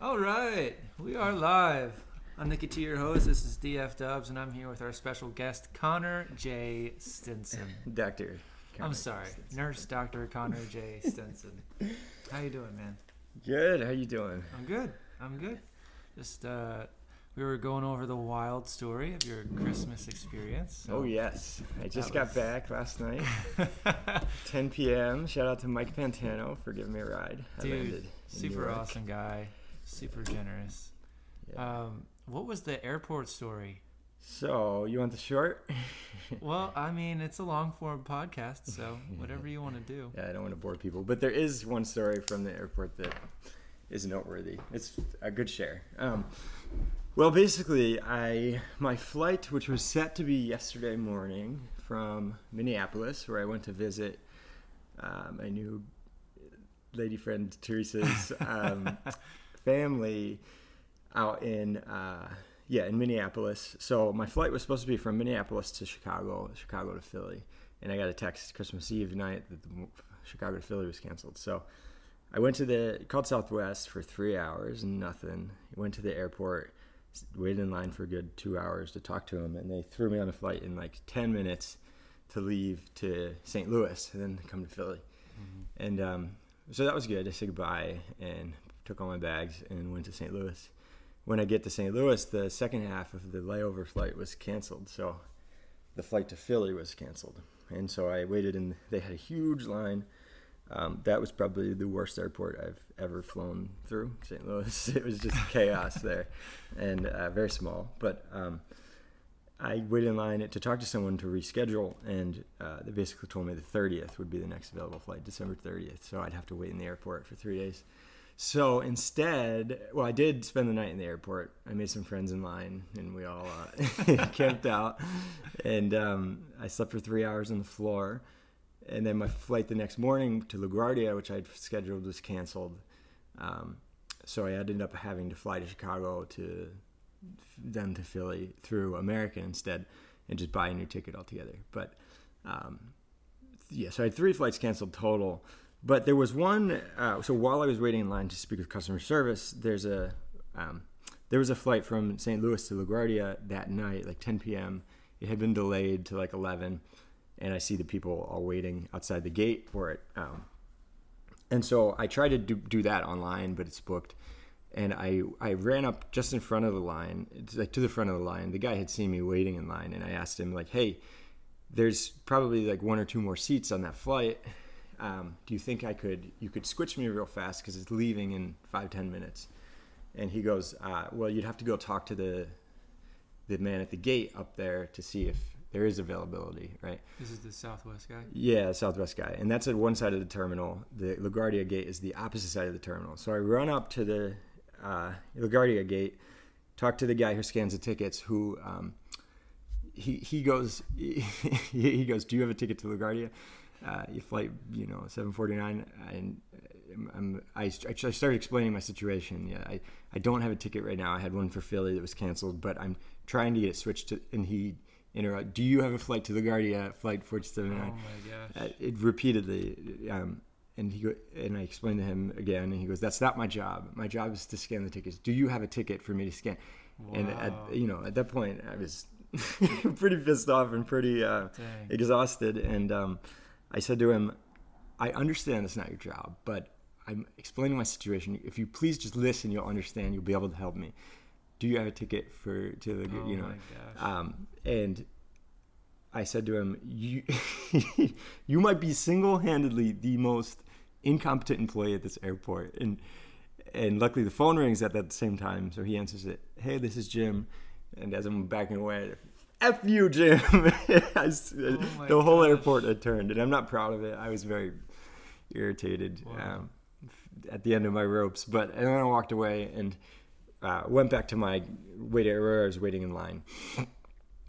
All right, we are live. I'm Nikki T, your host. This is DF Dubs, and I'm here with our special guest, Connor J. Stinson. Doctor. I'm sorry, Nurse Doctor Connor J. Stinson. How you doing, man? Good. How you doing? I'm good. I'm good. Just uh, we were going over the wild story of your Christmas experience. so- Oh yes, I just That got was- back last night, 10 p.m. Shout out to Mike Pantano for giving me a ride. Dude, super awesome guy, super generous. Yeah. Um, what was the airport story? so you want the short? Well, I mean, it's a long form podcast, so whatever you want to do. yeah, I don't want to bore people, but there is one story from the airport that is noteworthy. It's a good share. Um, well, basically, I my flight, which was set to be yesterday morning from Minneapolis, where I went to visit uh, my new lady friend Teresa's um, family out in uh, yeah in Minneapolis. So my flight was supposed to be from Minneapolis to Chicago, Chicago to Philly, and I got a text Christmas Eve night that the Chicago to Philly was canceled. So I went to the called Southwest for three hours and nothing. Went to the airport, waited in line for a good two hours to talk to them, and they threw me on a flight in like ten minutes to leave to St. Louis and then come to Philly. And um, so that was good. I said goodbye and took all my bags and went to St. Louis. When I get to St. Louis, the second half of the layover flight was canceled. So the flight to Philly was canceled. And so I waited, and they had a huge line. Um, that was probably the worst airport I've ever flown through, St. Louis. It was just chaos there and uh, very small. But um, I waited in line to talk to someone to reschedule, and uh, they basically told me the 30th would be the next available flight, December 30th. So I'd have to wait in the airport for three days. So instead, well, I did spend the night in the airport. I made some friends in line, and we all uh, camped out. And um, I slept for three hours on the floor. And then my flight the next morning to LaGuardia, which I'd scheduled, was canceled. Um, so I ended up having to fly to Chicago to then to Philly through American instead, and just buy a new ticket altogether. But um, yeah, so I had three flights canceled total. But there was one. Uh, so while I was waiting in line to speak with customer service, there's a um, there was a flight from St. Louis to LaGuardia that night, like 10 p.m. It had been delayed to like 11, and I see the people all waiting outside the gate for it. Um, and so I tried to do, do that online, but it's booked. And I, I ran up just in front of the line, like to the front of the line. The guy had seen me waiting in line, and I asked him like, "Hey, there's probably like one or two more seats on that flight. Um, do you think I could you could switch me real fast because it's leaving in five ten minutes?" And he goes, uh, "Well, you'd have to go talk to the the man at the gate up there to see if there is availability, right?" This is the Southwest guy. Yeah, Southwest guy, and that's at one side of the terminal. The LaGuardia gate is the opposite side of the terminal. So I run up to the uh, LaGuardia gate, talk to the guy who scans the tickets. Who um, he he goes he goes, "Do you have a ticket to LaGuardia?" Uh, your flight, you know, seven forty nine, and I'm, I, I started explaining my situation. Yeah, I, I don't have a ticket right now. I had one for Philly that was canceled, but I'm trying to get it switched to. And he interrupted. Do you have a flight to LaGuardia? Flight four seven Oh nine my gosh. uh, it repeatedly um, and he go, and I explained to him again and he goes that's not my job my job is to scan the tickets do you have a ticket for me to scan Wow. and at, you know at that point I was pretty pissed off and pretty uh, exhausted and um, I said to him I understand it's not your job but I'm explaining my situation if you please just listen you'll understand you'll be able to help me do you have a ticket for to the Oh you know um, and I said to him, "You, you might be single-handedly the most incompetent employee at this airport." And and luckily the phone rings at that same time, so he answers it. Hey, this is Jim. And as I'm backing away, F you, Jim. I Oh the whole gosh. airport had turned, and I'm not proud of it. I was very irritated Wow. um, at the end of my ropes, but and then I walked away and uh, went back to my wait where I was waiting in line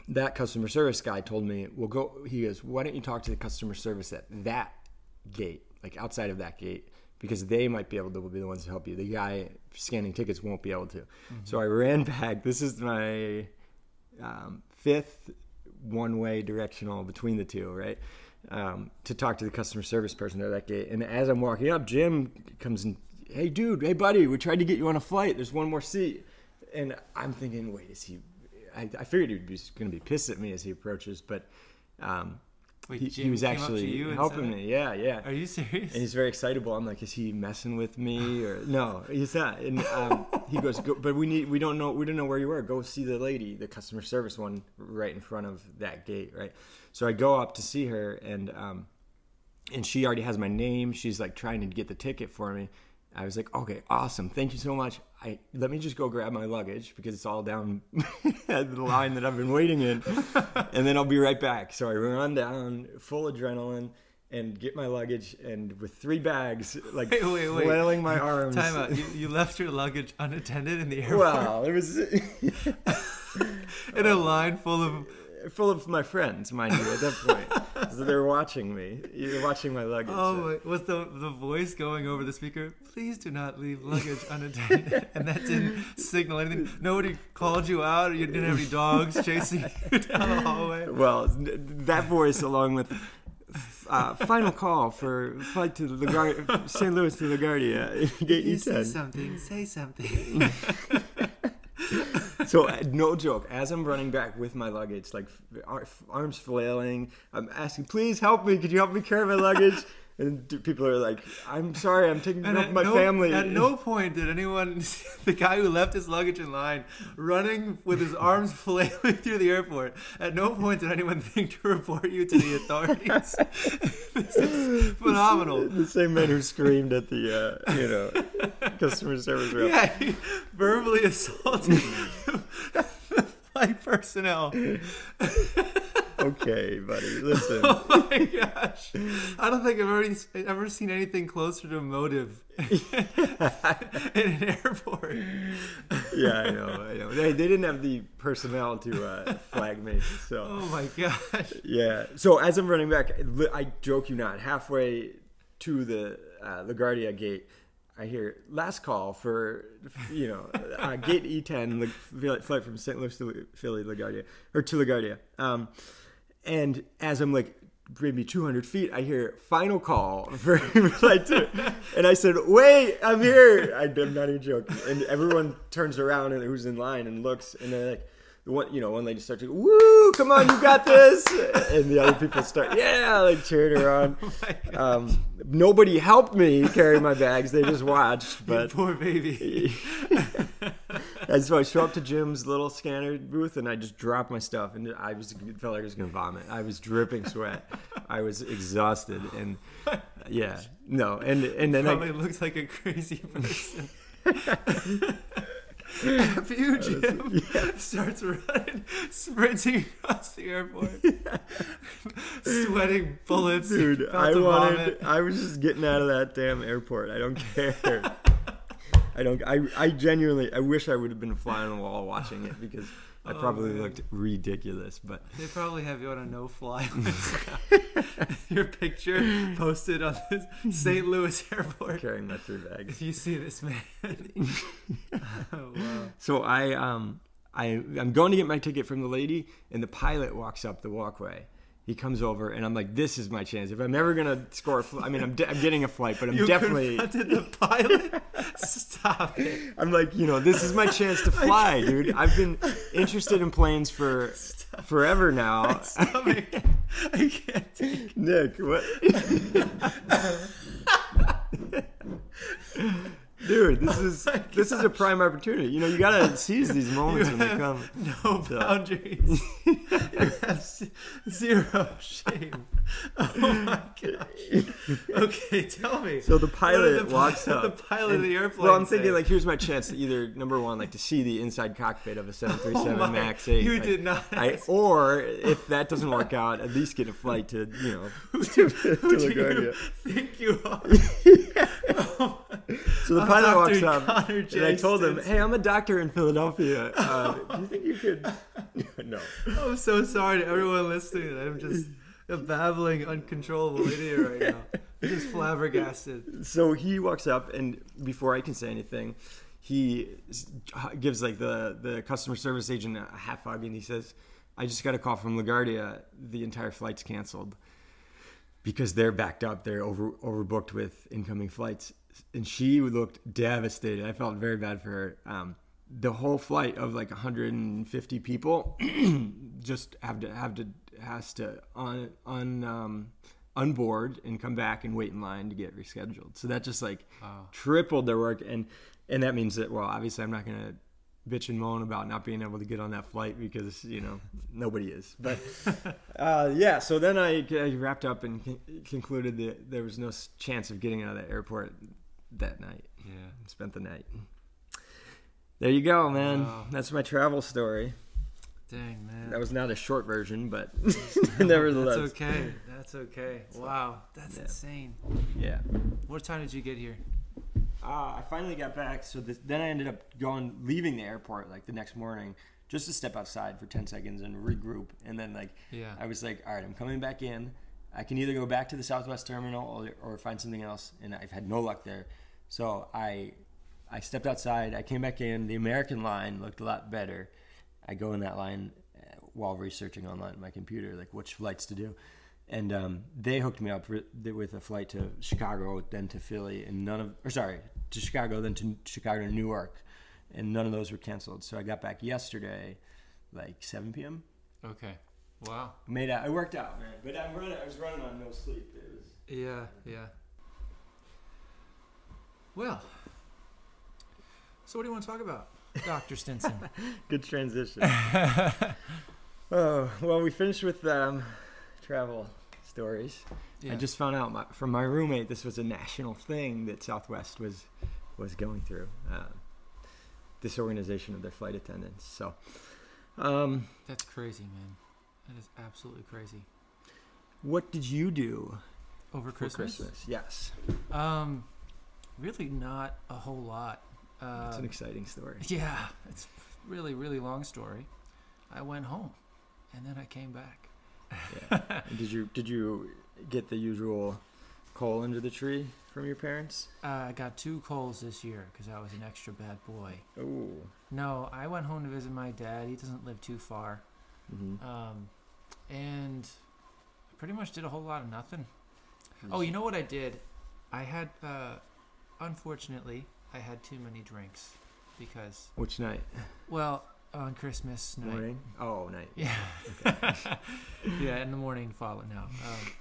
that customer service guy told me, "Well, go." He goes, "Why don't you talk to the customer service at that gate, like outside of that gate, because they might be able to be the ones to help you. The guy scanning tickets won't be able to." So I ran back. This is my um, fifth one-way directional between the two, right? Um, to talk to the customer service person at that gate. And as I'm walking up, Jim comes in "Hey, dude, hey, buddy, we tried to get you on a flight. There's one more seat." And I'm thinking, wait, is he? I, I figured he'd be going to be pissed at me as he approaches, but um, Wait, he, he was came up to actually helping me. Yeah, yeah. Are you serious? And he's very excitable. I'm like, is he messing with me or no? He's not. And um, he goes, Go, but we need. We don't know. We don't know where you were. Go see the lady, the customer service one, right in front of that gate, right? So I go up to see her, and um, and she already has my name. She's like trying to get the ticket for me. I was like, okay, awesome, thank you so much. I let me just go grab my luggage because it's all down the line that I've been waiting in, and then I'll be right back. So I run down, full adrenaline, and get my luggage, and with three bags, like Wait, wait, wait. flailing my arms. Time out. You, you left your luggage unattended in the airport Wow, it was in a line full of. full of my friends, mind you, at that point. They're watching me. You're watching my luggage. Oh, my, was the the voice going over the speaker? Please do not leave luggage unattended. and that didn't signal anything. Nobody called you out. or You didn't have any dogs chasing you down the hallway. Well, that voice, along with uh, final call for flight to LaGuardia, St. Louis to LaGuardia, gate You say something. Say something. So, uh, no joke, as I'm running back with my luggage, like arms flailing, I'm asking, please help me. Could you help me carry my luggage? And people are like, I'm sorry, I'm taking of my no, family. At no point did anyone, the guy who left his luggage in line, running with his arms flailing through the airport, at no point did anyone think to report you to the authorities. this is phenomenal. the same man who screamed at the, uh, you know, customer service rep. Yeah, he verbally assaulted the flight personnel. Okay, buddy, listen. Oh my gosh. I don't think I've already, ever seen anything closer to a motive in an airport. yeah, I know, I know. They, they didn't have the personnel to uh, flag me, so. Oh my gosh. Yeah. So as I'm running back, I joke you not, halfway to the uh, LaGuardia gate, I hear last call for you know uh, gate E10 flight from St. Louis to Philly LaGuardia or to LaGuardia. Um, and as I'm like maybe 200 feet, I hear final call for flight two, and I said, "Wait, I'm here." I, I'm not even joking. And everyone turns around and who's in line and looks, and they're like. One, you know, one lady starts to, "Woo! Come on, you got this!" And the other people start, "Yeah!" Like cheering her on. Um, nobody helped me carry my bags; they just watched. But Poor baby. and so I show up to Jim's little scanner booth, and I just drop my stuff, and I was felt like I was gonna vomit. I was dripping sweat. I was exhausted, and yeah, no, and and then Probably I, looks like a crazy person. After you, Jim, starts running, sprinting across the airport, sweating bullets. dude, I wanted, vomit. I was just getting out of that damn airport. I don't care. I don't. I, I genuinely. I wish I would have been a fly on the wall watching it because I Oh, probably man. looked ridiculous. But They probably have you on a no-fly list. Your picture posted on this St. Louis airport. carrying my three bags. If you see this man, oh, wow. So I um I I'm going to get my ticket from the lady, and the pilot walks up the walkway. He comes over, and I'm like, "This is my chance. If I'm ever gonna score a flight, I mean, I'm, de- I'm getting a flight, but I'm you definitely." confronted the pilot. Stop it. I'm like, you know, this is my chance to fly, dude. I've been interested in planes for forever now. I can't take Nick, what? Dude, this oh is this is a prime opportunity. You know, you gotta seize these moments when they come. no boundaries. you have zero shame. Oh my gosh. Okay, tell me. So the pilot the walks up. The pilot of the airplane. Well, I'm thinking say? like, here's my chance to either number one, like to see the inside cockpit of a 737 Oh my- Max 8. You like, did not. I, or if that doesn't work out, at least get a flight to you know to, to Who do you think you are? Oh So the I'm pilot Dr. walks up, Connor and I told him, Stinson. "Hey, I'm a doctor in Philadelphia. Uh, do you think you could?" no. I'm so sorry to everyone listening. that I'm just a babbling, uncontrollable idiot right now. I'm just flabbergasted. So he walks up, and before I can say anything, he gives like the the customer service agent a half hug, and he says, "I just got a call from LaGuardia. The entire flight's canceled because they're backed up. They're over overbooked with incoming flights." And she looked devastated. I felt very bad for her. Um, the whole flight of like 150 people just have to have to has to on on um, unboard and come back and wait in line to get rescheduled. So that just like Wow. tripled their work, and and that means that well, obviously, I'm not gonna bitch and moan about not being able to get on that flight because you know nobody is. But uh, yeah, so then I, I wrapped up and con- concluded that there was no chance of getting out of the airport that night. Yeah. Spent the night. There you go, man. Wow. That's my travel story. Dang man. That was not a short version, but nevertheless. That's okay. That's okay. Wow, that's Yeah. insane. yeah. What time did you get here? Uh, I finally got back, so this, then I ended up going, leaving the airport like the next morning, just to step outside for ten seconds and regroup, and then like Yeah. I was like, all right, I'm coming back in. I can either go back to the Southwest Terminal or, or find something else, and I've had no luck there. So I, I stepped outside. I came back in. The American line looked a lot better. I go in that line uh, while researching online on my computer, like which flights to do, and um, they hooked me up with a flight to Chicago, then to Philly, and none of, or sorry, to Chicago, then to Chicago to Newark, and none of those were canceled. So I got back yesterday, like 7 p.m Okay. Wow. made out. It worked out, man. But I'm running. I was running on no sleep. It was. Yeah, yeah. Well, so what do you want to talk about, Doctor Stinson? Good transition. oh well, we finished with um, travel stories. Yeah. I just found out my, from my roommate this was a national thing that Southwest was was going through. Uh, disorganization of their flight attendants. So, um, That's crazy, man. That is absolutely crazy. what did you do Over Christmas? Christmas? Yes, Um, really not a whole lot. Uh, it's an exciting story. yeah, it's really really long story. I went home, and then I came back. Yeah. Did you did you get the usual coal under the tree from your parents? Uh, I got two coals this year because I was an extra bad boy. Oh. No, I went home to visit my dad. He doesn't live too far. Mm-hmm. Um, and I pretty much did a whole lot of nothing. Oh, you know what I did? I had, uh, unfortunately, I had too many drinks because, Which night? well, on Christmas night. Morning? Oh, night. Yeah. yeah, in the morning following now. Um,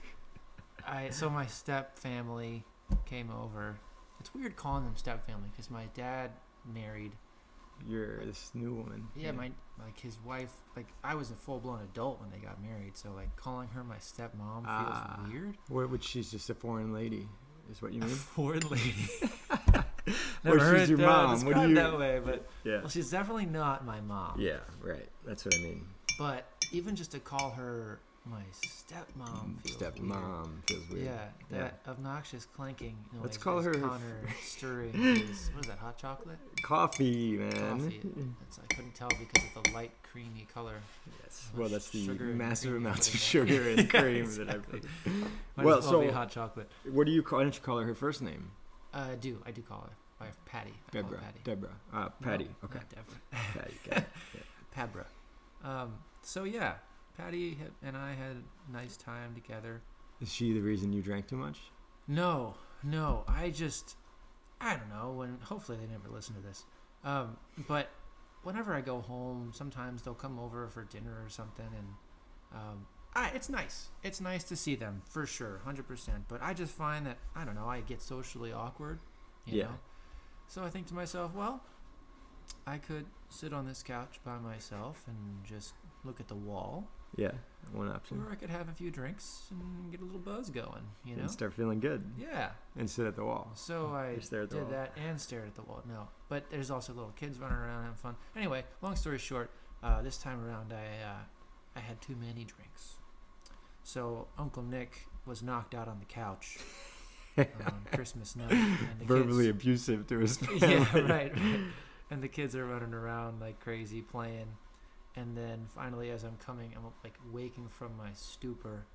I so my step family came over. It's weird calling them step family because my dad married. You're this new woman. Yeah, my like his wife. Like I was a full blown adult when they got married, so like calling her my stepmom Ah. feels weird. What, which she's just a foreign lady, is what you mean? foreign lady. Or Never heard she's your mom. What do described you- that way, but Yeah. well, she's definitely not my mom. Yeah, right. That's what I mean. But even just to call her my stepmom feels weird. Feels weird. Yeah, that obnoxious clanking noise. Let's call her- Connor stirring his what is that? Hot chocolate? Coffee, man. Coffee. It's, I couldn't tell because of the light creamy color. Yes. Well, that's the massive amounts of sugar and Yeah, cream exactly. that I put. Well, as well be so- hot chocolate. What do you call? Why don't you call her her first name? Uh, I do. I do call her. I have Patty. Deborah. Patty. Deborah. Uh, Patty. No, okay. not Deborah. Patty. Got it. Pabra. Um, so yeah, Patty and I had a nice time together. Is she the reason you drank too much? No, no. I just, I don't know. When hopefully they never listen to this. Um, but whenever I go home, sometimes they'll come over for dinner or something, and um, I, it's nice. It's nice to see them for sure, hundred percent. But I just find that I don't know. I get socially awkward. You Yeah. Know? So I think to myself, well, I could sit on this couch by myself and just look at the wall, Yeah. One option. or I could have a few drinks and get a little buzz going. You know? And start feeling good Yeah. and sit at the wall. So I Just stare at the did wall. that and stared at the wall. No, but there's also little kids running around having fun. Anyway, long story short, uh, this time around I uh, I had too many drinks. So Uncle Nick was knocked out on the couch on Christmas night. And the Verbally kids, abusive to his family. yeah, right, right. And the kids are running around like crazy playing. And then finally, as I'm coming, I'm like waking from my stupor.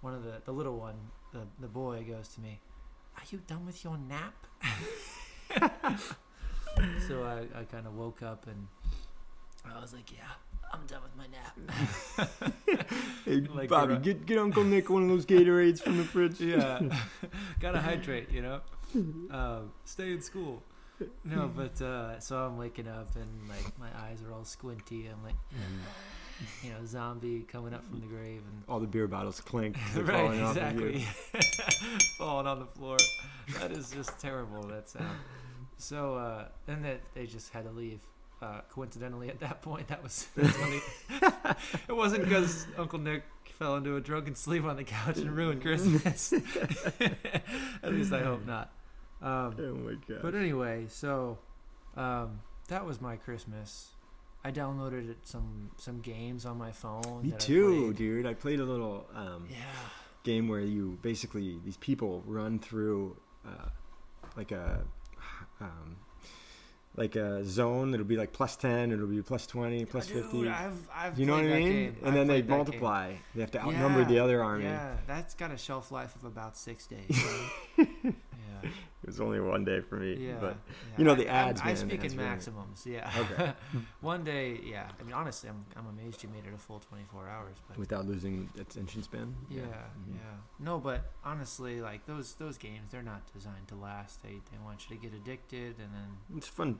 One of the the little one, the the boy, goes to me, "Are you done with your nap?" so I, I kind of woke up and I was like, "Yeah, I'm done with my nap. Hey, Like Bobby, get get Uncle Nick one of those Gatorades from the fridge. yeah, gotta hydrate, you know. Um, stay in school. No, but uh, so I'm waking up and like my eyes are all squinty. I'm like, you know, zombie coming up from the grave and All the beer bottles clink. right, falling off of you. exactly, falling on the floor. That is just terrible. That sound. So uh, then that they just had to leave. Uh, coincidentally, at that point, that was it wasn't because Uncle Nick fell into a drunken sleep on the couch and ruined Christmas. at least I hope not. Um, Oh my god. but anyway, so um, that was my Christmas. I downloaded some some games on my phone. Me that I too, played. dude. I played a little um, Yeah. game where you basically these people run through uh, like a um, like a zone. It'll be like plus ten. It'll be plus twenty, plus Dude, fifty. I've, I've You know what I mean? game. And I've then they that game. multiply. They have to outnumber Yeah, the other army. Yeah, that's got a shelf life of about six days. right? Yeah, was only one day for me, yeah. but yeah. you know, the I- I- ads, I, speak in maximums. Yeah. Okay. One day, yeah. I mean, honestly, I'm I'm amazed you made it a full 24 hours. But without losing attention span. yeah, Mhm. yeah. No, but honestly, like those those games, they're not designed to last. They they want you to get addicted, and then It's fun,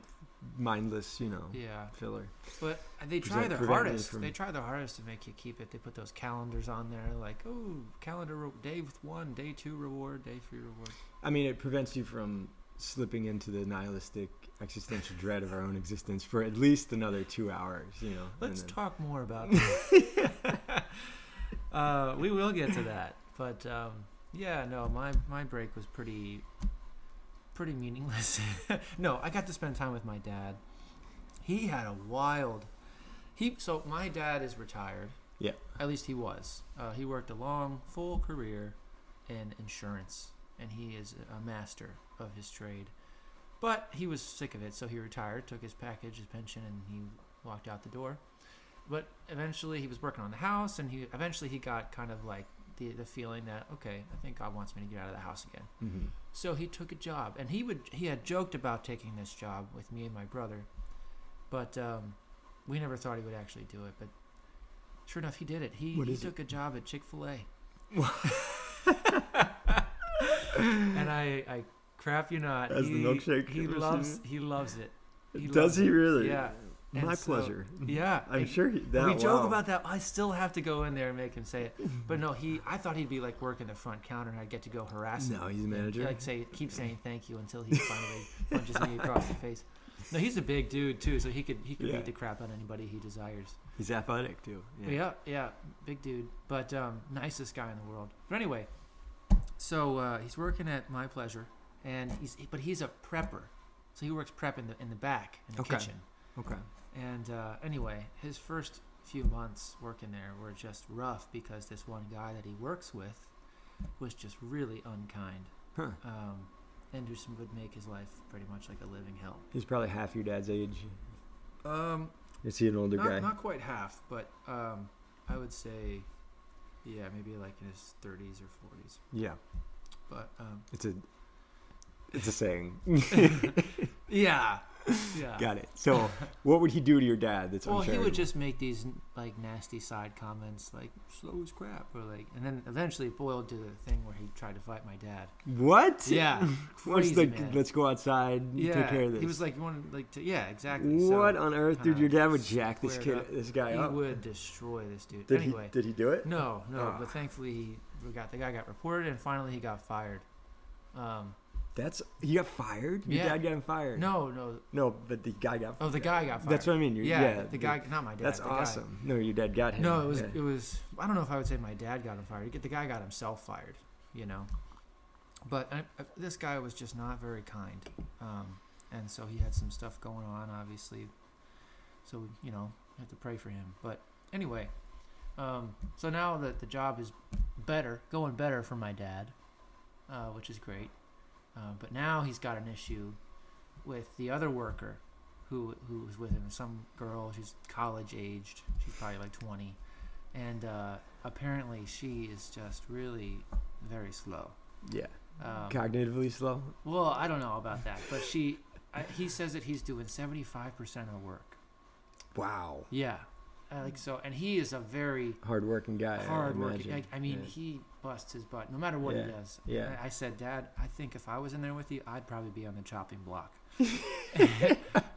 mindless, you know, yeah. filler. But they try their hardest. from- They try their hardest to make you keep it. They put those calendars on there, like oh, calendar day one, day two reward, day three reward. I mean, it prevents you from slipping into the nihilistic existential dread of our own existence for at least another two hours, you know. Let's then- talk more about that. uh, we will get to that, but um, yeah, no, my my break was pretty pretty meaningless. no, I got to spend time with my dad. He had a wild. He so my dad is retired. Yeah. At least he was. Uh, he worked a long, full career in insurance, and he is a master of his trade. But he was sick of it, so he retired, took his package, his pension, and he walked out the door. But eventually, he was working on the house, and he eventually he got kind of like the the feeling that okay, I think God wants me to get out of the house again. Mhm. So he took a job, and he would he had joked about taking this job with me and my brother, but um, we never thought he would actually do it. But sure enough, he did it. He he is it? took a job at Chick Fil A. and I I crap you not. As he, the milkshake He loves he loves it. He Does loves he it. really? Yeah. My so- pleasure. Yeah, I'm sure he, that. we joke wow. about that. I still have to go in there and make him say it. But no, he. I thought he'd be like working the front counter, and I'd get to go harass him. No, he's a manager. Like say, keep saying thank you until he finally punches me across the face. No, he's a big dude too, so he could he could Yeah. beat the crap out of anybody he desires. He's athletic too. Yeah, yeah, big dude, but um, nicest guy in the world. But anyway, so uh, he's working at My Pleasure, and he's but he's a prepper, so he works prep in the in the back in the Okay. kitchen. Okay. And uh, anyway, his first few months working there were just rough because this one guy that he works with was just really unkind, Huh. um, and just would make his life pretty much like a living hell. He's probably half your dad's age. Um, Is he an older not, guy? not quite half, but um, I would say, yeah, maybe like in his 30s or 40s. yeah. But um, It's a. It's a saying. yeah, yeah. Got it. So, what would he do to your dad? That's Well, he would just make these like nasty side comments, like "slow as crap," or like, and then eventually it boiled to the thing where he tried to fight my dad. What? Yeah, crazy the? man. Let's go outside. yeah, Take care of this. he was like, "You want like to, yeah, exactly." So what on earth, dude? Your dad would jack this kid, up. this guy he up. would destroy this dude. Did anyway, he? Did he do it? no, no, Ah. but thankfully he got the guy got reported and finally he got fired. Um, That's he got fired. Your Yeah. dad got him fired. no, no, no, but the guy got. oh, the guy got fired. That's what I mean. Yeah, yeah, the guy, not my dad. That's the guy. awesome. No, your dad got him. No, it was Yeah. it was. I don't know if I would say my dad got him fired. The guy got himself fired, you know. But I, I, this guy was just not very kind, um, and so he had some stuff going on, obviously. So you know, I have to pray for him. But anyway, um, so now that the job is better, going better for my dad, uh, which is great. Uh, but now he's got an issue with the other worker who who was with him. Some girl, she's college aged. She's probably like twenty, and uh, apparently she is just really very slow. yeah. Um, Cognitively slow. well, I don't know about that, but she, I, he says that he's doing seventy five percent of the work. Wow. Yeah, I like so, and he is a very hardworking guy. I hard working. imagine. I mean, Yeah. he busts his butt no matter what Yeah. he does. Yeah. I, I said, Dad, I think if I was in there with you, I'd probably be on the chopping block.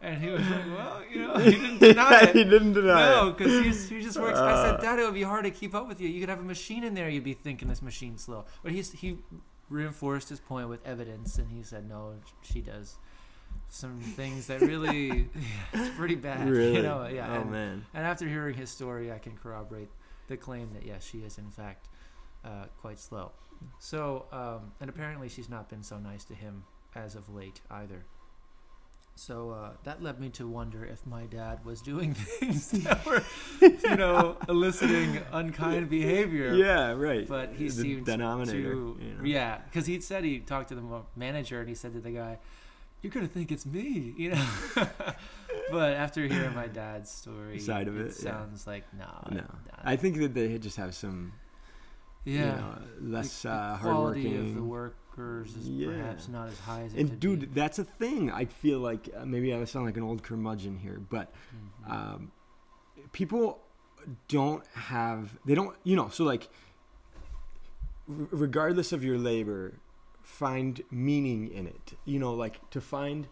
and he was like, Well, you know, he didn't deny it. he didn't deny No, it. because he just works. I Uh. said, Dad, it would be hard to keep up with you. You could have a machine in there. You'd be thinking this machine's slow. But he's he reinforced his point with evidence, and he said, No, she does some things that really, it's pretty bad. Really? You know, yeah. Oh and, man. and after hearing his story, I can corroborate the claim that yes, she is in fact uh, quite slow. So, um, and apparently she's not been so nice to him as of late either. So uh, that led me to wonder if my dad was doing things that were, you know, eliciting unkind behavior. Yeah, right. But he the seemed denominator. to, you know. yeah, because he said he talked to the manager and he said to the guy, "You're gonna think it's me," you know. but after hearing my dad's story, Side of it, yeah. sounds like no, No, nah. I think that they just have some, yeah, you know, less the, uh, the quality hardworking. of the workers is Yeah. perhaps not as high as it and dude, be. that's a thing. I feel like uh, maybe I sound like an old curmudgeon here, but Mhm. um, people don't have they don't you know so like r- regardless of your labor find meaning in it. You know like to find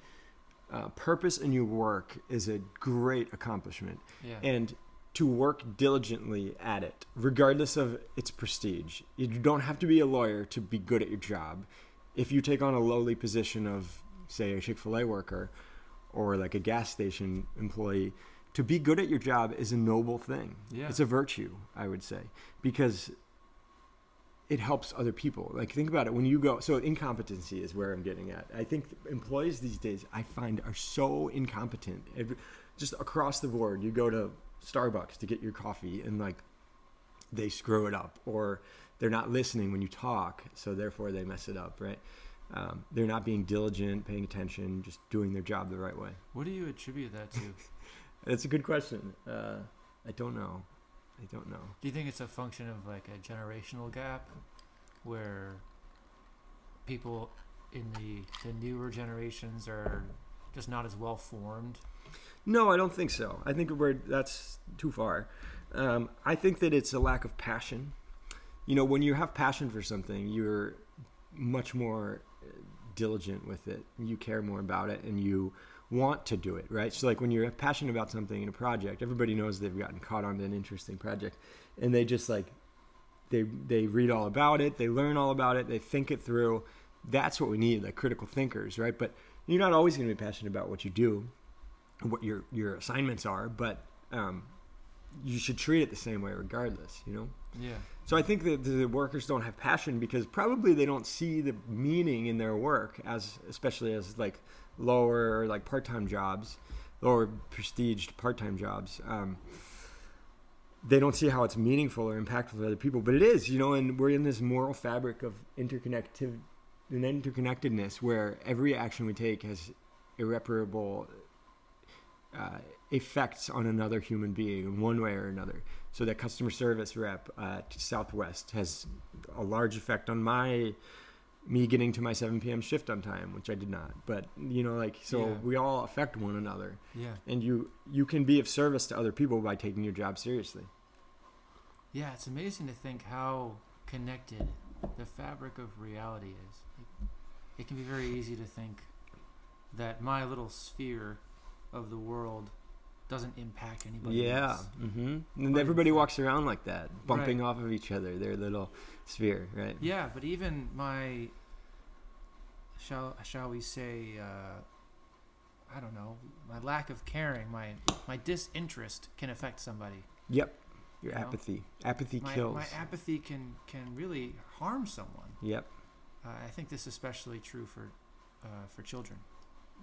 uh, purpose in your work is a great accomplishment. Yeah, and to work diligently at it regardless of its prestige you don't have to be a lawyer to be good at your job. If you take on a lowly position of say a chick-fil-a worker or like a gas station employee to be good at your job is a noble thing. Yeah, it's a virtue i would say because it helps other people. Like think about it. When you go so incompetency is where i'm getting at. I think employees these days i find are so incompetent. Every- just across the board you go to starbucks to get your coffee and like they screw it up or they're not listening when you talk so therefore they mess it up right? Um, they're not being diligent paying attention just doing their job the right way. What do you attribute that to? that's a good question. Uh, i don't know i don't know Do you think it's a function of like a generational gap where people in the, the newer generations are just not as well formed? No, I don't think so. I think we're that's too far. Um, I think that it's a lack of passion. You know, when you have passion for something, you're much more uh, diligent with it. You care more about it, and you want to do it, right? So, like when you're passionate about something in a project, everybody knows they've gotten caught on an interesting project, and they just like they they read all about it, they learn all about it, they think it through. That's what we need, like critical thinkers, right? But you're not always going to be passionate about what you do what your your assignments are, but um, you should treat it the same way regardless. You know. Yeah. So I think that the workers don't have passion because probably they don't see the meaning in their work as, especially as like lower or like part-time jobs, lower prestiged part-time jobs. Um, they don't see how it's meaningful or impactful to other people, but it is, you know. And we're in this moral fabric of interconnective, an interconnectedness where every action we take has irreparable uh, effects on another human being in one way or another. So that customer service rep at Southwest has a large effect on my me getting to my 7 p.m. shift on time, which I did not. But you know, like so, Yeah. we all affect one another, Yeah. and you you can be of service to other people by taking your job seriously. Yeah, it's amazing to think how connected the fabric of reality is. It can be very easy to think that my little sphere of the world doesn't impact anybody yeah, else. hmm and But- everybody walks around like that, bumping Right. off of each other, their little sphere, right? Yeah, but even my shall shall we say uh, I don't know, my lack of caring, my my disinterest can affect somebody. Yep, your You know? apathy, apathy My, kills. my apathy can can really harm someone. yep. Uh, I think this is especially true for uh, for children.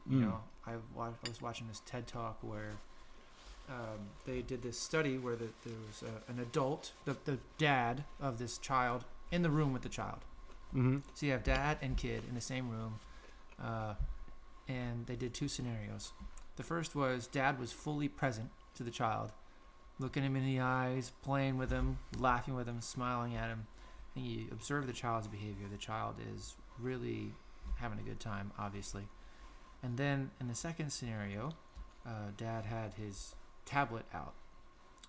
You Mm. know, I, I was watching this TED talk where um, they did this study where the, there was a, an adult, the, the dad of this child, in the room with the child. hmm So you have dad and kid in the same room, uh, and they did two scenarios. The first was dad was fully present to the child, looking him in the eyes, playing with him, laughing with him, smiling at him. And you observe the child's behavior. The child is really having a good time, obviously. And then in the second scenario, uh, dad had his tablet out,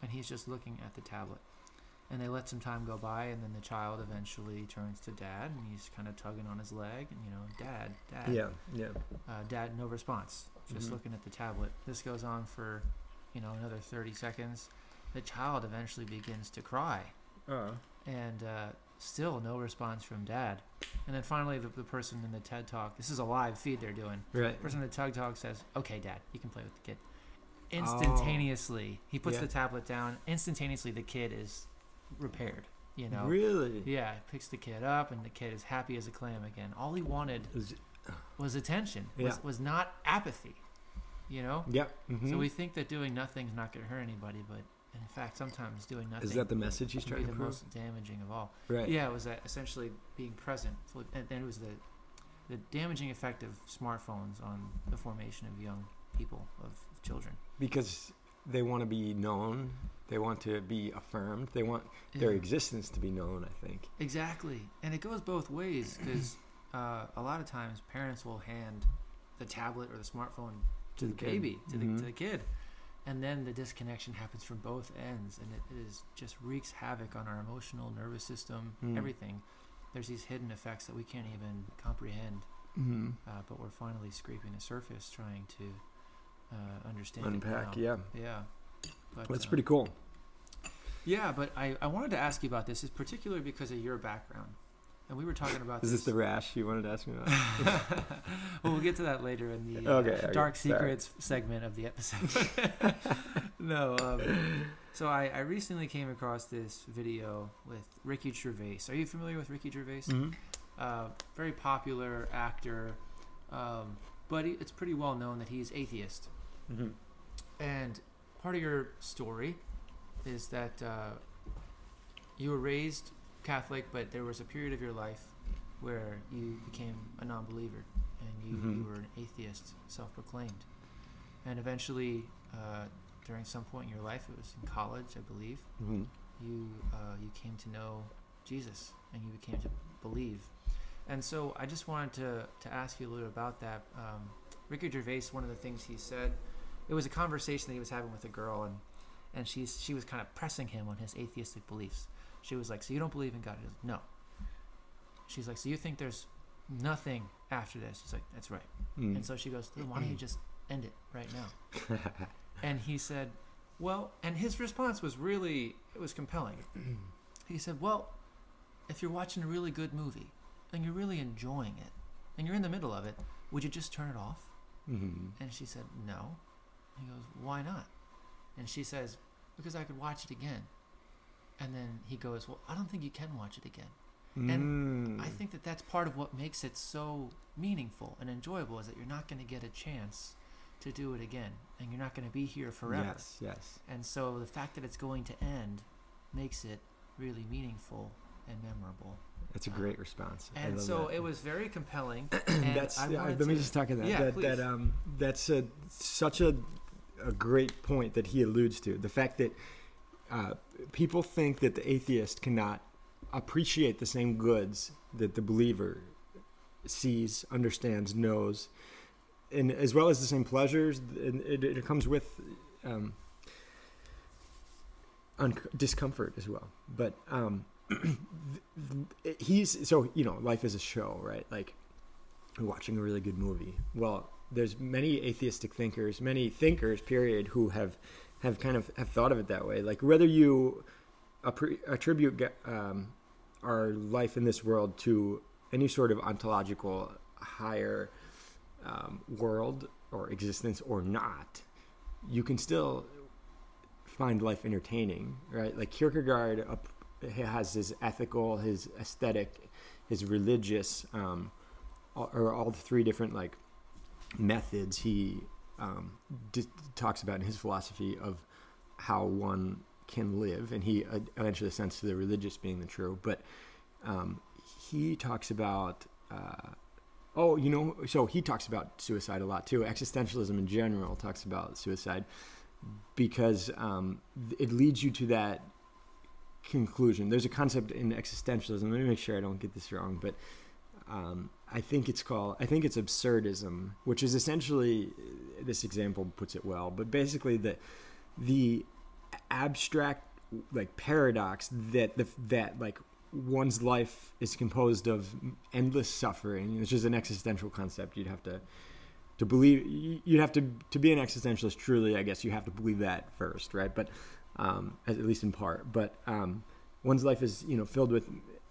and he's just looking at the tablet. And they let some time go by, and then the child eventually turns to dad, and he's kind of tugging on his leg, and you know, dad, dad, Yeah, yeah. uh, dad, no response, just Mhm. looking at the tablet. This goes on for, you know, another 30 seconds. The child eventually begins to cry, Uh, and uh, still no response from dad. And then finally, the, the person in the TED Talk, this is a live feed they're doing. right. The person in the TED Talk says, "Okay, dad, you can play with the kid." Instantaneously, he puts Yeah. the tablet down. Instantaneously, the kid is repaired. You know, Really? yeah, picks the kid up, and the kid is happy as a clam again. All he wanted Is- was attention. Was, Yeah. was not apathy. You know. yeah. mhm. So we think that doing nothing's not going to hurt anybody, but in fact, sometimes doing nothing Is that the message he's trying the to prove? most damaging of all. Right. Yeah, it was uh, essentially being present, and then it was the the damaging effect of smartphones on the formation of young people, of children. Because they want to be known. They want to be affirmed. They want their existence to be known. I think. Exactly, and it goes both ways because uh, a lot of times parents will hand the tablet or the smartphone to, To the, the baby, to the Mhm. to the kid, and then the disconnection happens from both ends, and it is just wreaks havoc on our emotional, nervous system, Mm. everything. There's these hidden effects that we can't even comprehend, Mm-hmm. uh, but we're finally scraping the surface, trying to uh, understand. Unpack. Yeah. Yeah. But, That's uh, pretty cool. Yeah, but I, I wanted to ask you about this, is particularly because of your background. And we were talking about this. Is this the rash you wanted to ask me about? well, we'll get to that later in the uh, Okay, okay, Dark sorry. Secrets segment of the episode. no, um, so I, I recently came across this video with Ricky Gervais. Are you familiar with Ricky Gervais? mm-hmm. Uh, very popular actor, um, but he, it's pretty well known that he's atheist. Mm-hmm. And part of your story is that uh, you were raised Catholic, but there was a period of your life where you became a non-believer and you, you Mhm. were an atheist, self-proclaimed. And eventually, uh, during some point in your life, it was in college, I believe, Mm-hmm. you uh, you came to know Jesus and you became to believe. And so I just wanted to, to ask you a little about that. Um, Ricky Gervais, one of the things he said, it was a conversation that he was having with a girl, and and she's she was kind of pressing him on his atheistic beliefs. She was like, "So you don't believe in God?" He goes, "No." She's like, "So you think there's nothing after this?" He's like, "That's right." Mm. And so she goes, then why don't you just end it right now? and he said, well, and his response was really, it was compelling. he said, well, if you're watching a really good movie and you're really enjoying it and you're in the middle of it, would you just turn it off? mm-hmm. And she said, no. He goes, why not? And she says, because I could watch it again. And then he goes, well, I don't think you can watch it again. Mm. I think that that's part of what makes it so meaningful and enjoyable is that you're not going to get a chance to do it again and you're not going to be here forever. Yes, yes. And so the fact that it's going to end makes it really meaningful and memorable. That's a great response. And so that. it was very compelling. and that's I yeah, let me to- just talk about that. Yeah, that, that please. um, that's a, such a, a great point that he alludes to. The fact that uh, people think that the atheist cannot appreciate the same goods that the believer sees, understands, knows, and as well as the same pleasures. And it, it comes with um, un- discomfort as well. But um, he's so you know life is a show right like watching a really good movie well there's many atheistic thinkers many thinkers period who have have kind of have thought of it that way. Like whether you attribute um, our life in this world to any sort of ontological higher um, world or existence or not you can still find life entertaining right? Like kierkegaard has his ethical, his aesthetic, his religious, um, or all the three different like methods he um, d- talks about in his philosophy of how one can live, and he uh, eventually ascends to the religious being the true. But um, he talks about. Uh, Oh, you know, so he talks about suicide a lot too. Existentialism in general talks about suicide because um, it leads you to that conclusion. There's a concept in existentialism. Let me make sure I don't get this wrong, but um, I think it's called. I think it's absurdism, which is essentially this example puts it well. But basically, the the abstract like paradox that the that like one's life is composed of endless suffering, which is an existential concept. You'd have to to believe you'd have to to be an existentialist truly. I guess you have to believe that first, right? But um, at least in part. But um, one's life is you know filled with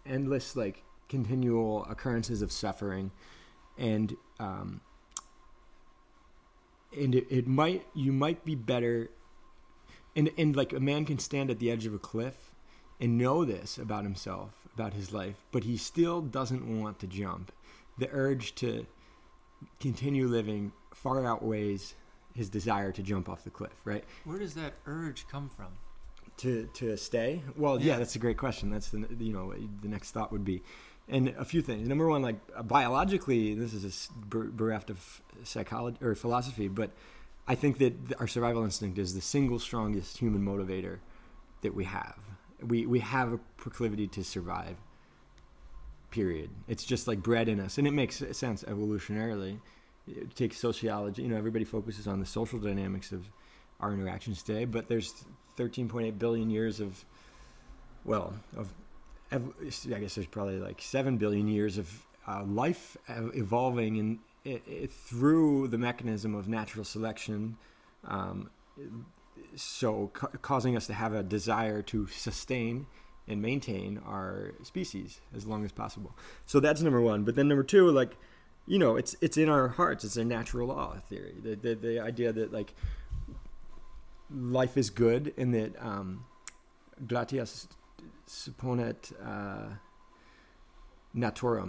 endless like continual occurrences of suffering, and um, and it, it might you might be better and and like a man can stand at the edge of a cliff and know this about himself about his life but he still doesn't want to jump. The urge to continue living far outweighs his desire to jump off the cliff right? Where does that urge come from? to to stay? Well yeah, Yeah. that's a great question. That's the you know the next thought would be and a few things. Number one like biologically this is a bereft of psychology or philosophy but i think that our survival instinct is the single strongest human motivator that we have. We we have a proclivity to survive period. It's just like bred in us and it makes sense evolutionarily. It takes sociology you know everybody focuses on the social dynamics of our interactions today but there's 13.8 billion years of well of i guess there's probably like 7 billion years of uh, life evolving it, through the mechanism of natural selection um, so ca- causing us to have a desire to sustain and maintain our species as long as possible. So that's number one. But then number two like you know it's it's in our hearts. It's a natural law theory. The, the, the idea that like life is good and that um, gratias supponet uh.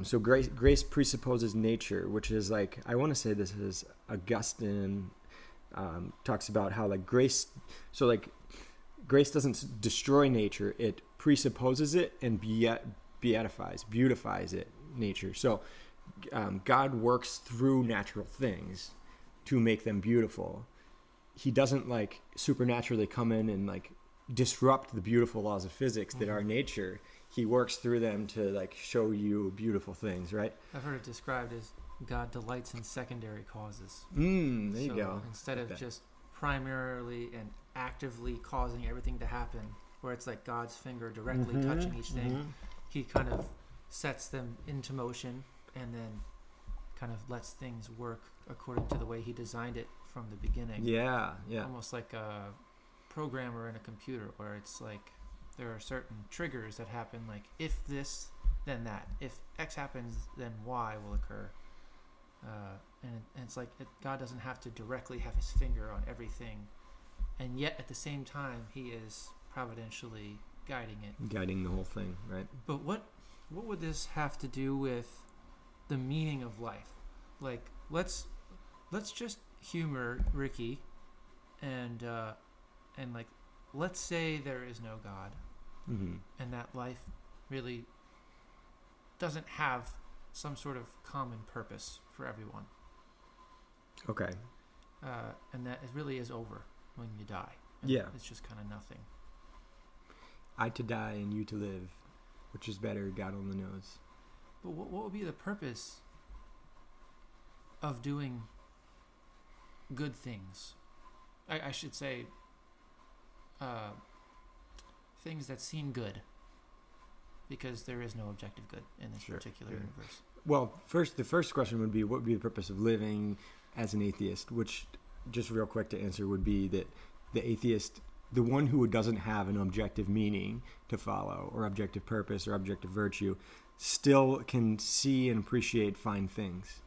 So grace, grace presupposes nature, which is like I want to say this is Augustine um, talks about how like grace. So like grace doesn't destroy nature; it presupposes it and beatifies, beautifies it. Nature. So um, God works through natural things to make them beautiful. He doesn't like supernaturally come in and like disrupt the beautiful laws of physics that are nature. He works through them to like show you beautiful things, right? I've heard it described as God delights in secondary causes. Mm, there you go. Instead Like of that. just primarily and actively causing everything to happen, where it's like God's finger directly Mhm, touching each thing, mhm. He kind of sets them into motion and then kind of lets things work according to the way He designed it from the beginning. Yeah, yeah. Almost like a programmer in a computer, where it's like there are certain triggers that happen, like if this, then that. If X happens, then Y will occur. Uh, and, it, and it's like it, God doesn't have to directly have his finger on everything, and yet at the same time he is providentially guiding it. Guiding the whole thing, right? But what what would this have to do with the meaning of life? Like let's let's just humor Ricky, and uh, and like let's say there is no God, hmm and that life really doesn't have some sort of common purpose for everyone, Okay. uh, and that it really is over when you die. Yeah. it's just kind of nothing. I to die and you to live, which is better, God only knows. But what, what would be the purpose of doing good things? I, I should say, uh, things that seem good, because there is no objective good in this Sure, particular yeah. universe. Well, first, the first question would be, what would be the purpose of living as an atheist? Which, just real quick to answer, would be that the atheist, the one who doesn't have an objective meaning to follow, or objective purpose, or objective virtue, still can see and appreciate fine things.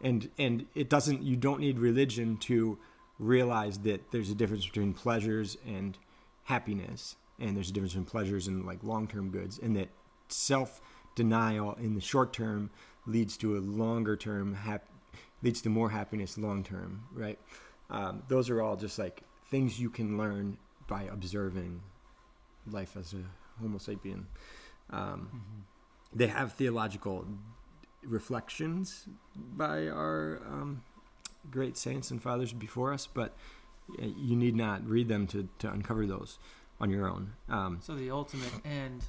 And and it doesn't. You don't need religion to realize that there's a difference between pleasures and happiness, and there's a difference between pleasures and like long-term goods, and that self denial in the short term leads to a longer term hap- leads to more happiness long term right um, those are all just like things you can learn by observing life as a homo sapien um, Mm-hmm. they have theological reflections by our um, great saints and fathers before us but you need not read them to, to uncover those on your own um, So the ultimate end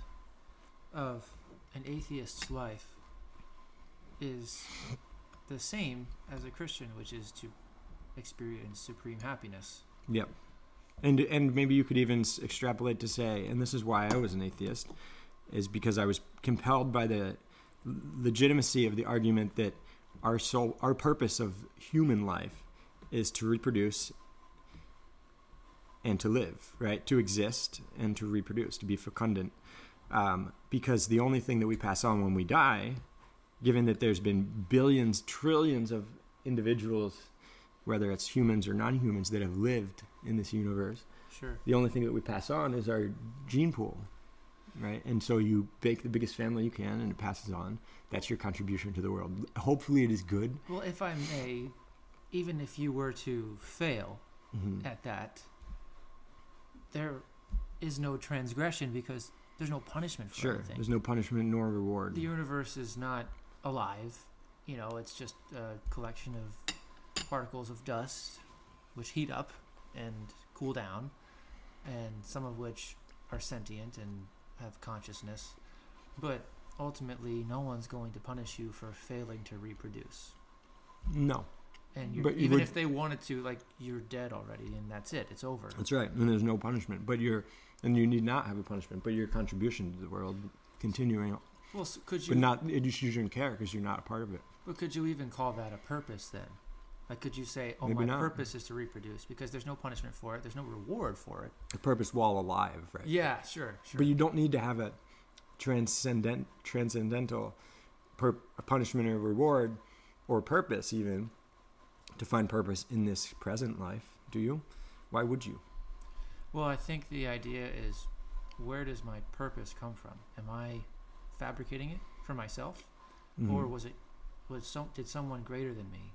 of an atheist's life is the same as a Christian, which is to experience supreme happiness. yep And and maybe you could even s- extrapolate to say, and this is why I was an atheist, is because I was compelled by the legitimacy of the argument that our soul, our purpose of human life, is to reproduce and to live, right? To exist and to reproduce, to be fecundant. Um, because the only thing that we pass on when we die, given that there's been billions, trillions of individuals, whether it's humans or non humans, that have lived in this universe, Sure. the only thing that we pass on is our gene pool, right? And so you bake the biggest family you can and it passes on. That's your contribution to the world. Hopefully, it is good. Well, if I may, even if you were to fail Mhm. at that, there is no transgression because there's no punishment for Sure. anything. There's no punishment nor reward. the universe is not alive. You know, it's just a collection of particles of dust which heat up and cool down, and some of which are sentient and have consciousness. But ultimately, no one's going to punish you for failing to reproduce. No. And you're, But even would- if they wanted to, like, you're dead already, and that's it. It's over. That's right. And there's no punishment. But you're, and you need not have a punishment, but your contribution to the world continuing. Well, s could you? But not, it just you shouldn't care because you're not a part of it. But could you even call that a purpose then? Like, could you say, "Oh, Maybe my not. purpose is to reproduce," because there's no punishment for it, there's no reward for it. The purpose while alive, right? Yeah, sure, sure. But you don't need to have a transcendent, transcendental pur- punishment or reward or purpose even to find purpose in this present life, do you? Why would you? well, I think the idea is, where does my purpose come from? Am I fabricating it for myself, or Mhm. was it was some did someone greater than me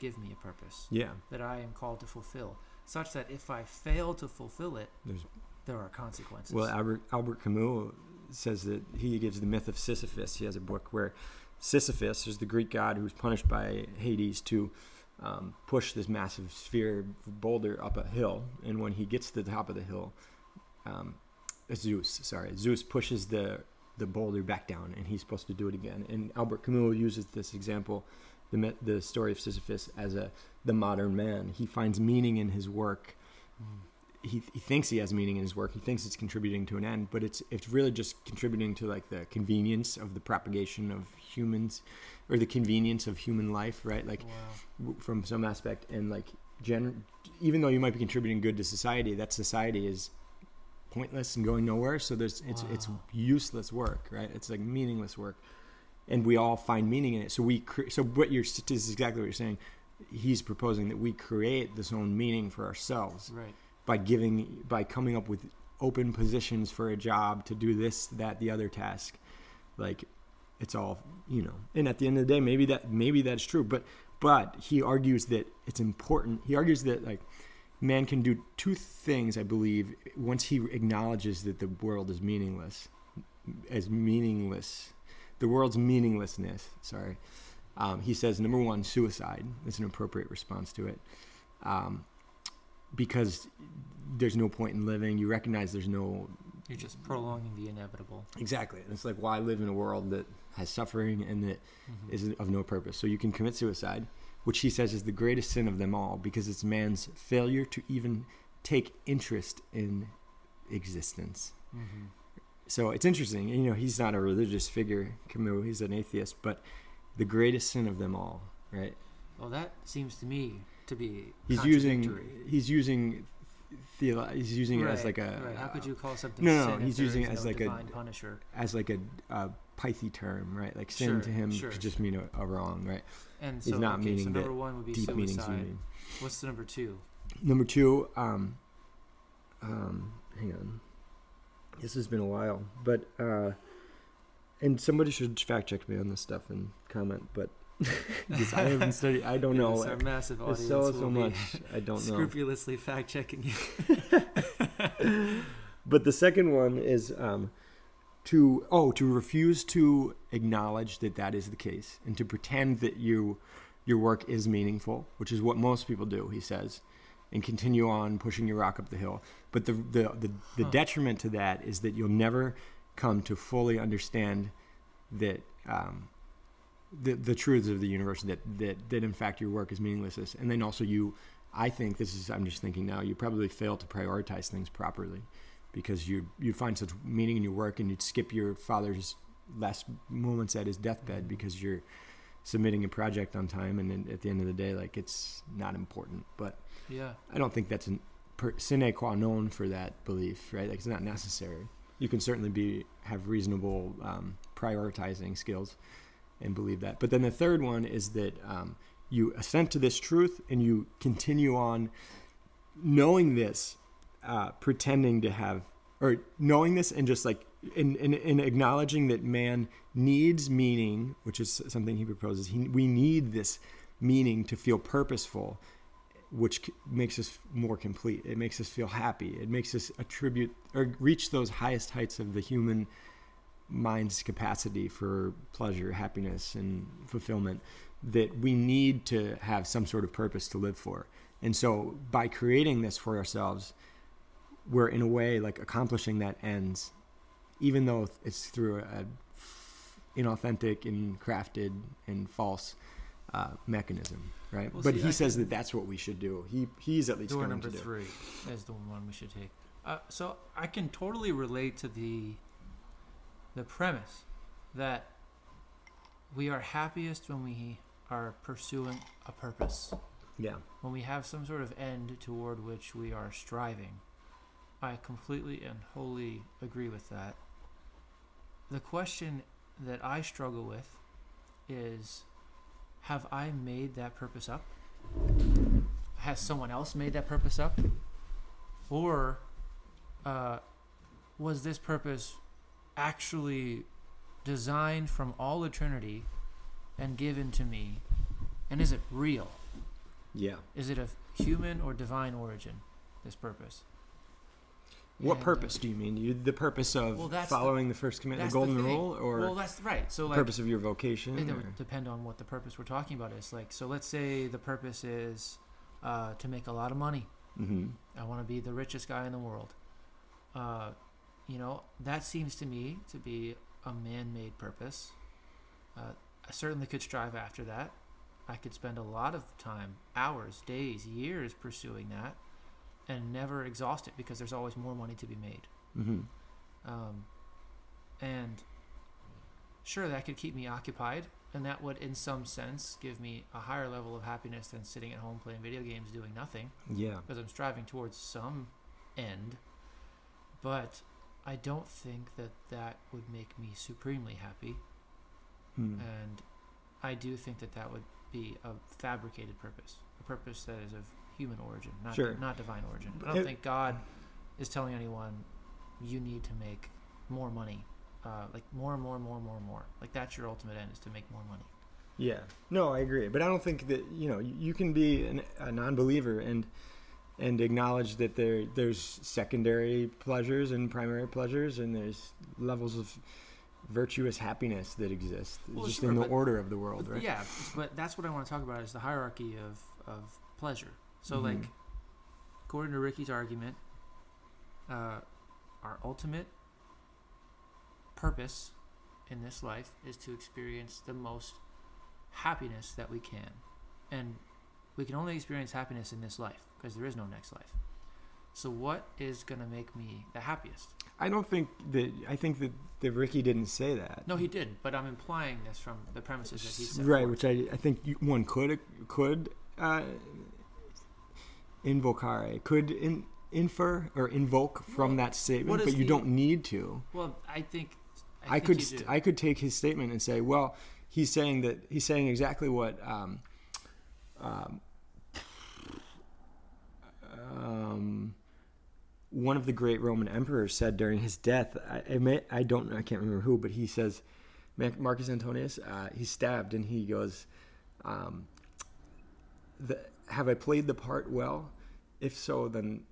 give me a purpose yeah, that I am called to fulfill, such that if I fail to fulfill it, there's there are consequences. Well, Albert, Albert Camus says that he gives the myth of Sisyphus. He has a book where Sisyphus is the Greek god who's punished by Hades to um, push this massive sphere boulder up a hill. And when he gets to the top of the hill, um, Zeus, sorry, Zeus pushes the the boulder back down, and he's supposed to do it again. And Albert Camus uses this example, the the story of Sisyphus, as a the modern man. He finds meaning in his work he, he thinks he has meaning in his work. He thinks it's contributing to an end, but it's it's really just contributing to like the convenience of the propagation of humans, or the convenience of human life, right? Like wow. w- from some aspect, and like gen- even though you might be contributing good to society, that society is pointless and going nowhere. So there's it's it's useless work, right? It's like meaningless work, and we all find meaning in it. So we cre- so what you're this is exactly what you're saying. He's proposing that we create this own meaning for ourselves Right. by giving by coming up with open positions for a job to do this that the other task like it's all you know and at the end of the day maybe that maybe that's true but but he argues that it's important he argues that like man can do two things i believe once he acknowledges that the world is meaningless as meaningless the world's meaninglessness sorry um, he says number one suicide is an appropriate response to it um, because there's no point in living. You recognize there's no You're just prolonging the inevitable. exactly. And it's like why live in a world that has suffering and that Mhm. is of no purpose. So you can commit suicide, which he says is the greatest sin of them all because it's man's failure to even take interest in existence. Mhm. So it's interesting. You know, he's not a religious figure, Camus. He's an atheist, but the greatest sin of them all, right? Well, that seems to me to be He's using he's using theolo- he's using it as like a right. How could you call something no, no, sin no, he's using it as no like a- punisher? as like a, a pithy term, right? Like sin Sure, to him sure. could just mean a, a wrong, right? And He's so, not okay, meaning so number one would be Deep meanings suicide. mean. What's the number two? Number two, um, um, hang on. This has been a while, but uh, and somebody should fact check me on this stuff and comment. But because I haven't studied, I don't know. Yes, our massive audience so will so be much I don't know. scrupulously fact checking you. But the second one is um, to oh to refuse to acknowledge that that is the case and to pretend that you your work is meaningful, which is what most people do. He says, and continue on pushing your rock up the hill. But the the the, the Huh. detriment to that is that you'll never come to fully understand that. Um, the, the truths of the universe that, that that in fact your work is meaningless and then also you I think this is. I'm just thinking now. You probably fail to prioritize things properly, because you you find such meaning in your work, and you'd skip your father's last moments at his deathbed because you're submitting a project on time, and then at the end of the day, like it's not important. But Yeah. I don't think that's per, sine qua non for that belief, right? Like it's not necessary. You can certainly be have reasonable um, prioritizing skills and believe that. But then the third one is that um, you assent to this truth and you continue on knowing this, uh, pretending to have, or knowing this and just like in, in, in acknowledging that man needs meaning, which is something he proposes. He, we need this meaning to feel purposeful which makes us more complete. It makes us feel happy. It makes us attribute or reach those highest heights of the human mind's capacity for pleasure, happiness, and fulfillment that we need to have some sort of purpose to live for. And so by creating this for ourselves, we're in a way like accomplishing that ends, even though it's through a inauthentic and crafted and false uh, mechanism, right? Well, but see, he I says can- that that's what we should do. He he's at least Door going number to do. three is the one we should take. Uh, so I can totally relate to the the premise that we are happiest when we are pursuing a purpose, Yeah, when we have some sort of end toward which we are striving. I completely and wholly agree with that. The question that I struggle with is have I made that purpose up? Has someone else made that purpose up? Or uh, was this purpose actually designed from all eternity and given to me? And is it real? yeah. Is it of human or divine origin, this purpose? What And, purpose do you mean? You the purpose of Well, that's the- following the, first commandment, the golden the rule, or well, that's right. So, the like, purpose of your vocation? it would depend on what the purpose we're talking about is. Like, so let's say the purpose is uh, to make a lot of money. Mhm. I want to be the richest guy in the world. Uh, you know, that seems to me to be a man made purpose. Uh, I certainly could strive after that. I could spend a lot of time, hours, days, years pursuing that and never exhaust it because there's always more money to be made. Mhm. Um, and sure, that could keep me occupied, and that would, in some sense, give me a higher level of happiness than sitting at home playing video games doing nothing Yeah. because I'm striving towards some end. But I don't think that that would make me supremely happy, Hmm. and I do think that that would be a fabricated purpose, a purpose that is of human origin, not Sure. not divine origin. I don't It- think God is telling anyone you need to make more money, uh, like more and more and more and more and more. Like that's your ultimate end is to make more money. Yeah. No, I agree, but I don't think that you know you you can be an, a non-believer and and acknowledge that there there's secondary pleasures and primary pleasures, and there's levels of virtuous happiness that exist Well, just sure, in the order of the world, right? Yeah, but that's what I want to talk about is the hierarchy of, of pleasure. So, Mhm. like, according to Ricky's argument, uh, our ultimate purpose in this life is to experience the most happiness that we can. And we can only experience happiness in this life because there is no next life. So, what is going to make me the happiest? I don't think that I think that, that Ricky didn't say that. No, he didn't, but I'm implying this from the premises that he said. right, which I I think you- one could could uh, invocare could in, infer or invoke from Well, that statement, but you the- don't need to. Well, I think. I, think could st- I could take his statement and say, well, he's saying that he's saying exactly what um, um, um, one of the great Roman emperors said during his death. I, I, may, I don't I can't remember who, but he says Marcus Antonius. Uh, he's stabbed and he goes, um, the, "Have I played the part well? If so, then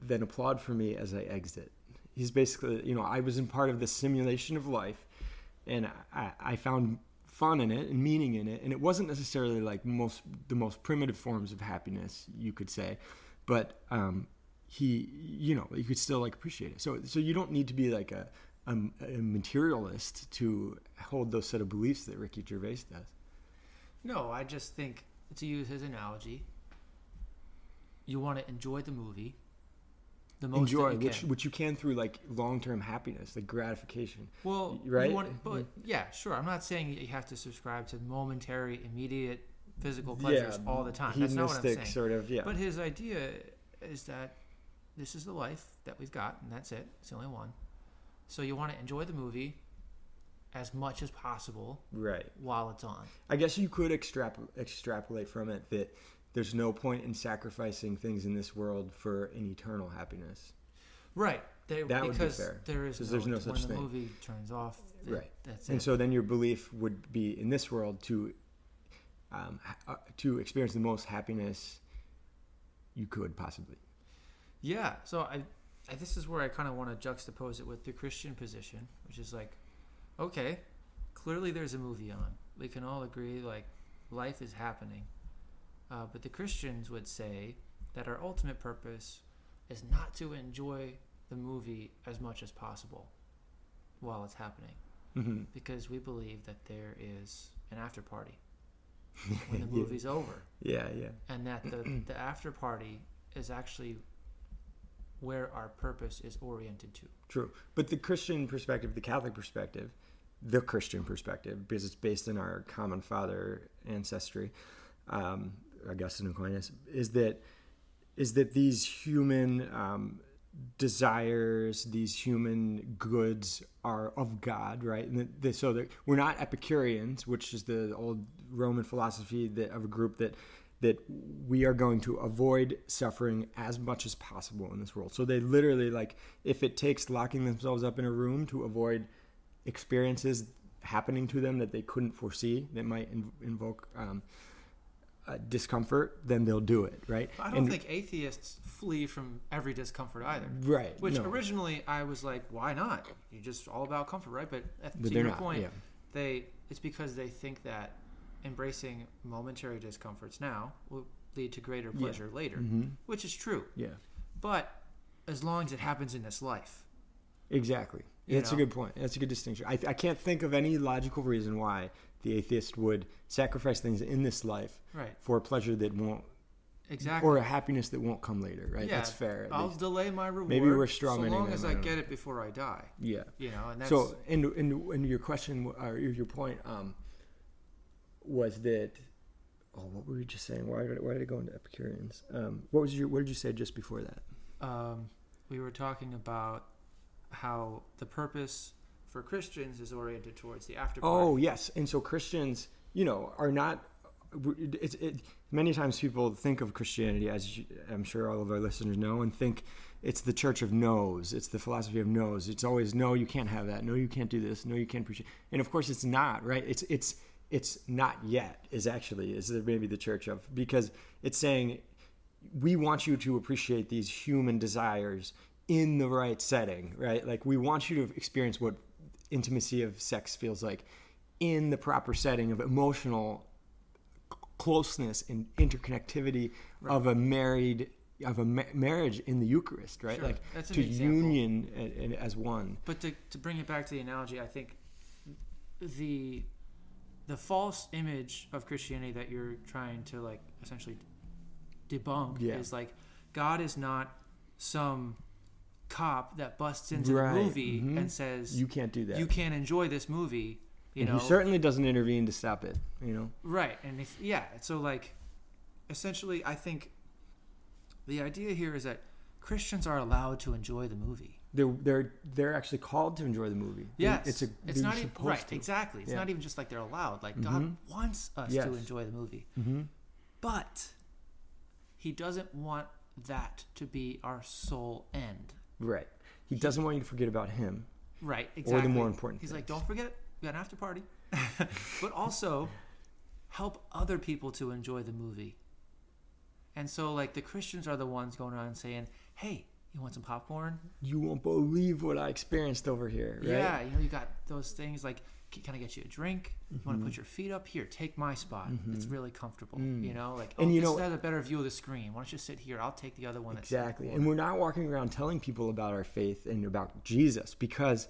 then applaud for me as I exit." He's basically, you know, I was in part of the simulation of life, and I, I found fun in it and meaning in it, and it wasn't necessarily like most the most primitive forms of happiness you could say, but um, he, you know, you could still like appreciate it. So so you don't need to be like a a, a materialist to hold those set of beliefs that Ricky Gervais does. No, I just think to use his analogy, you want to enjoy the movie. The most Enjoy, you which which you can through like long term happiness, like gratification. Well, right? You want, but mm-hmm. yeah, sure. I'm not saying you have to subscribe to momentary, immediate physical pleasures all the time. That's not what I'm saying. sort of, yeah. But his idea is that this is the life that we've got, and that's it. It's the only one. So you want to enjoy the movie as much as possible right. while it's on. I guess you could extrap- extrapolate from it that there's no point in sacrificing things in this world for an eternal happiness. Right. They, That would be because fair, there is no, there's no when such the thing. movie turns off. th- Right. That's And it. so then your belief would be in this world to um, ha- uh, to experience the most happiness you could possibly. Yeah, so I, I this is where I kind of want to juxtapose it with the Christian position, which is like, okay, clearly there's a movie on. We can all agree like life is happening, uh, but the Christians would say that our ultimate purpose is not to enjoy the movie as much as possible while it's happening, hmm because we believe that there is an after party when the Yeah. movie's over Yeah, yeah. and that the, the after party is actually where our purpose is oriented to. True. But the Christian perspective, the Catholic perspective, the Christian perspective, because it's based in our common father ancestry, um, Augustine Aquinas, is that is that these human um, desires, these human goods are of God, right? And so that we're not Epicureans, which is the old Roman philosophy that, of a group that that we are going to avoid suffering as much as possible in this world. So they literally like if it takes locking themselves up in a room to avoid experiences happening to them that they couldn't foresee that might in, invoke um, uh, discomfort, then they'll do it, right? I don't And- think atheists flee from every discomfort either. right. Which no. originally I was like, why not? You're just all about comfort, right? But at, But to your not, point, yeah. they it's because they think that embracing momentary discomforts now will lead to greater Yeah. pleasure later, Mhm. which is true. Yeah. But as long as it happens in this life, Exactly. That's a good point. That's a good distinction. I, I can't think of any logical reason why the atheist would sacrifice things in this life right? for a pleasure that won't, Exactly. or a happiness that won't come later, right? Yeah, That's fair. I'll least. delay my reward. Maybe we're so strawmanning long them, as I I get know. it before I die. yeah. You know, and that's So, and and and your question or your point um, was that. Oh, what were you just saying? Why did why did it go into Epicureans? Um, what was your what did you say just before that? um, we were talking about how the purpose for Christians is oriented towards the after. Oh yes, and so Christians, you know, are not. It's it, many times people think of Christianity as I'm sure all of our listeners know, and think it's the church of no's. It's the philosophy of no's. It's always no, you can't have that. No, you can't do this. No, you can't preach. And of course, it's not right. It's it's it's not yet. Is actually is maybe the church of because it's saying we want you to appreciate these human desires in the right setting, right? Like we want you to experience what intimacy of sex feels like in the proper setting of emotional closeness and interconnectivity of a married of a ma- marriage in the Eucharist, right? Sure. Like That's to example. union and, and as one. But to, to bring it back to the analogy, I think the the false image of Christianity that you're trying to like essentially debunk Yeah. is like God is not some cop that busts into Right. the movie Mhm. and says You can't do that. you can't enjoy this movie. You and know, he certainly doesn't intervene to stop it. You know. Right, and if yeah, so like, essentially, I think the idea here is that Christians are allowed to enjoy the movie. They're they're they're actually called to enjoy the movie. Yes, it's a it's not even right. to. Exactly, it's Yeah. not even just like they're allowed. Like God Mhm. wants us Yes. to enjoy the movie, Mm-hmm. but He doesn't want that to be our sole end. Right. He doesn't want you to forget about him. Right, exactly. Or the more important He's like, don't forget. We got an after party, but also help other people to enjoy the movie. And so, like, the Christians are the ones going around saying, "Hey, you want some popcorn? You won't believe what I experienced over here. Right? Yeah, you know, you got those things like, "Can I get you a drink? You want to put your feet up here? Take my spot. It's Mhm. really comfortable. Mm. You know, like, And oh, you this know- has a better view of the screen. Why don't you sit here? I'll take the other one. Exactly. And we're not walking around telling people about our faith and about Jesus because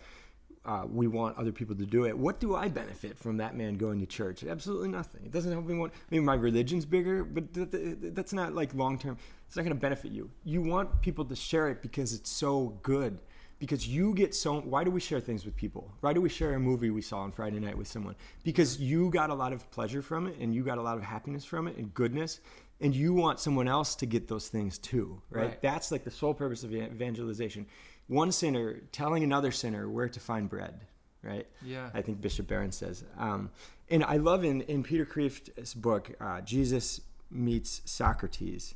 uh, we want other people to do it. What do I benefit from that man going to church? Absolutely nothing. It doesn't help me. Want, I mean, my religion's bigger, but th- th- that's not like long term. It's not going to benefit you. You want people to share it because it's so good. Because you get so. Why do we share things with people? Why do we share a movie we saw on Friday night with someone? Because you got a lot of pleasure from it, and you got a lot of happiness from it, and goodness, and you want someone else to get those things too, right? Right. That's like the sole purpose of evangelization. One sinner telling another sinner where to find bread, right? Yeah. I think Bishop Barron says. Um, and I love in, in Peter Kreeft's book, uh, Jesus Meets Socrates,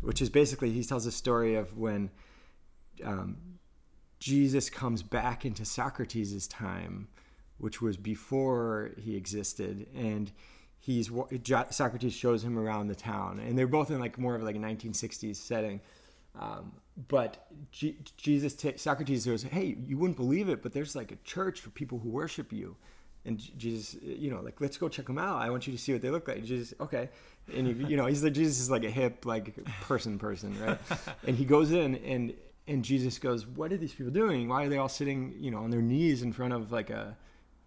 which is basically, he tells a story of when um, Jesus comes back into Socrates' time, which was before he existed. And he's Socrates shows him around the town. And they're both in like more of like a 1960s setting. Um, but G- Jesus, ta Socrates goes, "Hey, you wouldn't believe it, but there's like a church for people who worship you." And J- Jesus, you know, like let's go check them out. I want you to see what they look like. And Jesus, okay, and he, you know, he's like Jesus is like a hip like person person, right? and he goes in and and Jesus goes, "What are these people doing? Why are they all sitting, you know, on their knees in front of like a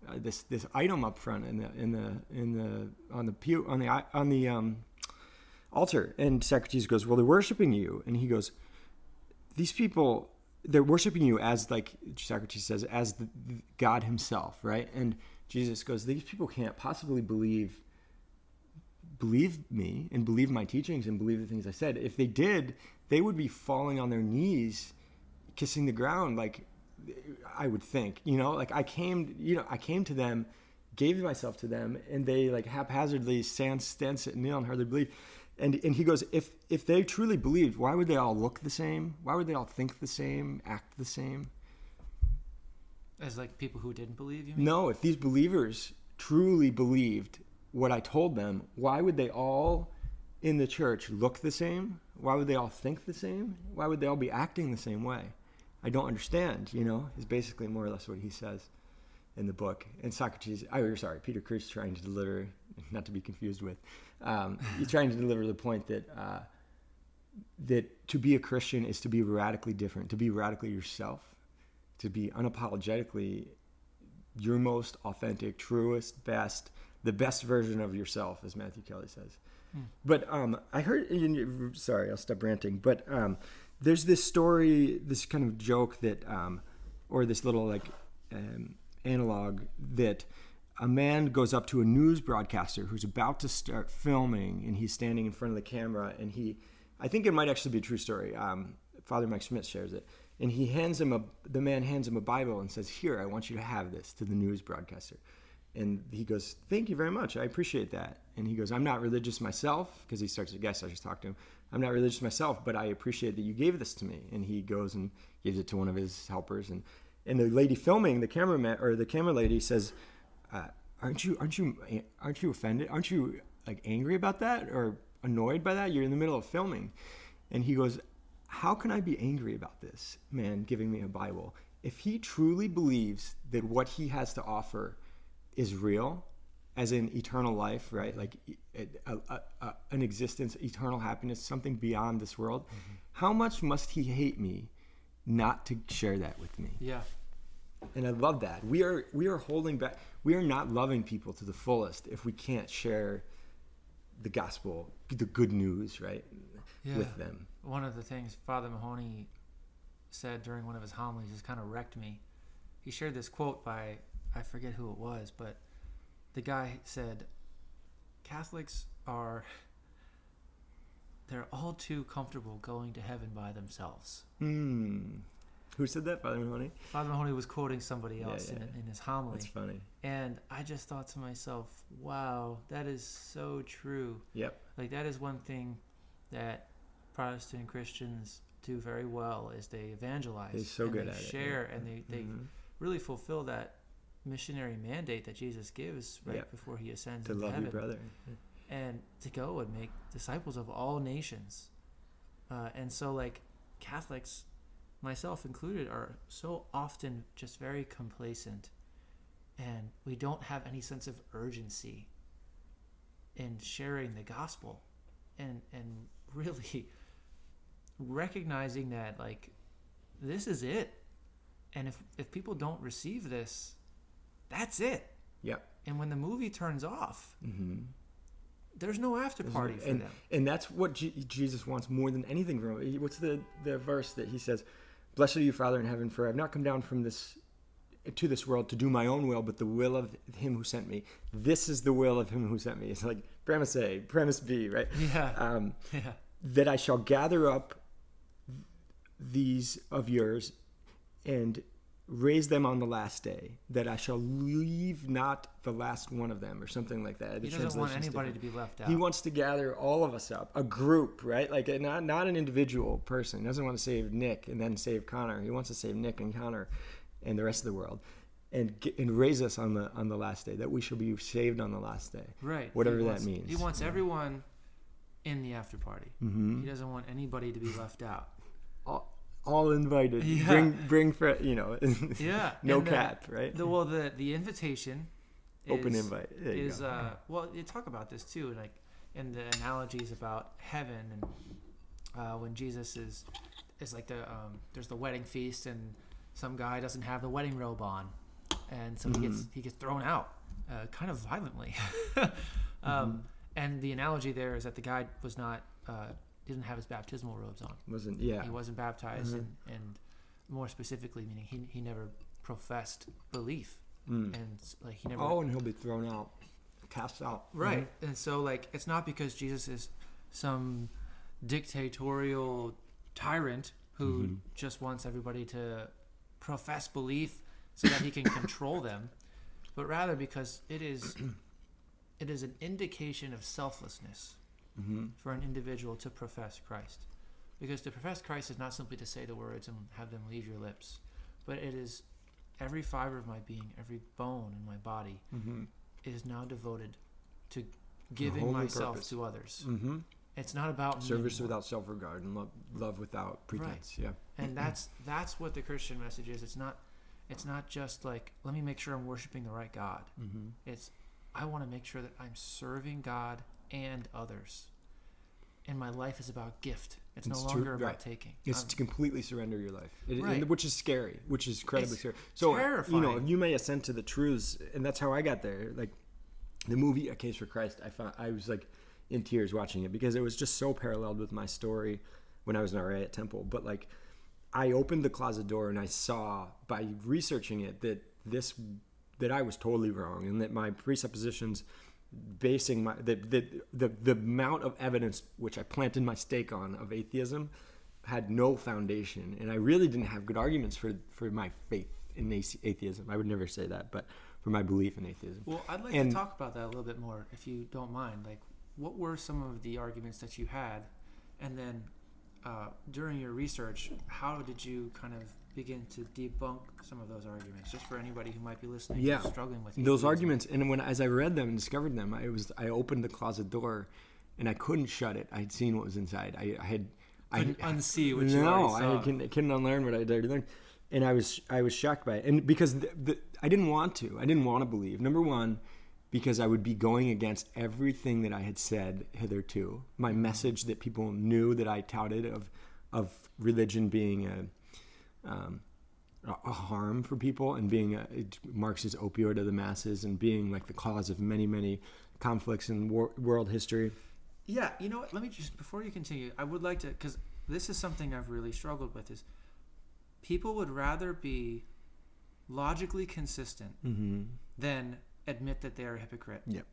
uh, this this item up front in the in the in the on the pew on the on the um altar and Socrates goes, Well, they're worshiping you. And he goes, These people, they're worshiping you as, like Socrates says, as the, God himself, right? And Jesus goes, These people can't possibly believe believe me and believe my teachings and believe the things I said. If they did, they would be falling on their knees, kissing the ground like I would think, you know, like I came, you know, I came to them, gave myself to them, and they like haphazardly stand, stand, sit, kneel, and hardly believe. And and he goes, if if they truly believed, why would they all look the same? Why would they all think the same, act the same? As like people who didn't believe you. Mean? No, if these believers truly believed what I told them, why would they all in the church look the same? Why would they all think the same? Why would they all be acting the same way? I don't understand, you know, is basically more or less what he says in the book. And Socrates, oh, sorry, Peter Kreeft trying to deliver, not to be confused with, um, he's trying to deliver the point that uh, that to be a Christian is to be radically different, to be radically yourself, to be unapologetically your most authentic, truest, best, the best version of yourself, as Matthew Kelly says. But um, I heard. Sorry, I'll stop ranting. But um, there's this story, this kind of joke that, um, or this little like um, analog that a man goes up to a news broadcaster who's about to start filming, and he's standing in front of the camera, and he, I think it might actually be a true story. Um, Father Mike Schmitz shares it, and he hands him a. The man hands him a Bible and says, "Here, I want you to have this." To the news broadcaster, and he goes, "Thank you very much. I appreciate that." And he goes, "I'm not religious myself," because he starts to guess. I just talked to him. I'm not religious myself, but I appreciate that you gave this to me. And he goes and gives it to one of his helpers. And and the lady filming, the cameraman or the camera lady says, uh, "Aren't you aren't you aren't you offended? Aren't you like angry about that or annoyed by that? You're in the middle of filming." And he goes, "How can I be angry about this man giving me a Bible if he truly believes that what he has to offer is real?" as in eternal life, right? Like a, a, a, an existence, eternal happiness, something beyond this world. Mm-hmm. How much must he hate me not to share that with me? Yeah. And I love that. We are we are holding back. We are not loving people to the fullest if we can't share the gospel, the good news, right, Yeah. with them. One of the things Father Mahoney said during one of his homilies just kind of wrecked me. He shared this quote by I forget who it was, but the guy said, "Catholics are they're all too comfortable going to heaven by themselves." Hmm. Who said that, Father Mahoney? Father Mahoney was quoting somebody else yeah. In, in his homily, That's funny. and I just thought to myself, "Wow, that is so true." Yep. Like that is one thing that Protestant Christians do very well is they evangelize. They're so and good they at it, share yeah. and they, they Mhm. really fulfill that missionary mandate that Jesus gives right Yeah. before he ascends To into love heaven. your brother. And to go and make disciples of all nations. Uh, and so like Catholics, myself included, are so often just very complacent and we don't have any sense of urgency in sharing the gospel and and really recognizing that like this is it and if if people don't receive this, that's it. Yep. And when the movie turns off, there's no after party for and, them. and that's what Je- Jesus wants more than anything from him. What's the, the verse that he says, Blessed are you, Father in heaven, for I have not come down from this to this world to do my own will, but the will of him who sent me. This is the will of him who sent me. It's like premise A, premise B, right? Yeah. Um, Yeah. that I shall gather up these of yours and raise them on the last day, that I shall leave not the last one of them, or something like that. The He doesn't want anybody different. to be left out. He wants to gather all of us up, a group, right? Like a, not not an individual person. He doesn't want to save Nick and then save Connor. He wants to save Nick and Connor and the rest of the world, and get, and raise us on the on the last day. That we shall be saved on the last day. right. whatever He that wants- means. He wants everyone in the after party. Mm-hmm. He doesn't want anybody to be left out. All, all invited. Yeah. Bring bring fr- you know. Yeah. no and the- cap, right? The, well, the the invitation Open is, invite. There you is uh well you talk about this too like in the analogies about heaven and uh, when Jesus is is like the um, there's the wedding feast and some guy doesn't have the wedding robe on and so he gets Mm-hmm. he gets thrown out uh, kind of violently um, Mm-hmm. and the analogy there is that the guy was not uh, didn't have his baptismal robes on Wasn't yeah. he wasn't baptized Mhm. and, and more specifically meaning he, he never professed belief Mm. and like he never Oh, and he'll be thrown out, cast out. right and so like it's not because jesus is some dictatorial tyrant who Mhm. just wants everybody to profess belief so that he can control them but rather because it is it is an indication of selflessness Mm-hmm. for an individual to profess christ because to profess christ is not simply to say the words and have them leave your lips but it is every fiber of my being every bone in my body Mm-hmm. is now devoted to giving myself purpose. to others. Mm-hmm. It's not about Service without self regard and love, love without pretense. Yeah. and that's that's what the Christian message is. It's not it's not just like let me make sure I'm worshiping the right God. Mm-hmm. It's I want to make sure that I'm serving God and others. And my life is about gift. It's, It's no longer about right. taking. It's I'm- to completely surrender your life, It- and- which is scary, which is incredibly It's scary. So, uh, you know, you may assent to the truths, and that's how I got there. Like the movie A Case for Christ, I found I was like in tears watching it because it was just so paralleled with my story when I was an RA at Temple. But like, I opened the closet door and I saw by researching it that this that I was totally wrong and that my presuppositions basing my the, the the the amount of evidence which I planted my stake on of atheism had no foundation and I really didn't have good arguments for for my faith in atheism. I would never say that, but for my belief in atheism. Well, I'd like And- to talk about that a little bit more, if you don't mind. Like, what were some of the arguments that you had, and then uh, during your research, how did you kind of begin to debunk some of those arguments, just for anybody who might be listening, Yeah. struggling with those arguments and when as i read them and discovered them i was i opened the closet door and i couldn't shut it. I had seen what was inside. I, I had Couldn't I, unsee what you no i couldn't, couldn't unlearn what i had already learned. And i was i was shocked by it. And because the, the, i didn't want to. I didn't want to believe. Number one because i would be going against everything that i had said hitherto. My message that people knew that i touted of of religion being a um, harm for people and being a, Marx's opioid of the masses and being like the cause of many many conflicts in wor- world history. Yeah, you know what? Let me just before you continue, I would like to because this is something I've really struggled with. Is people would rather be logically consistent Mm-hmm. than admit that they're a hypocrite. Yep.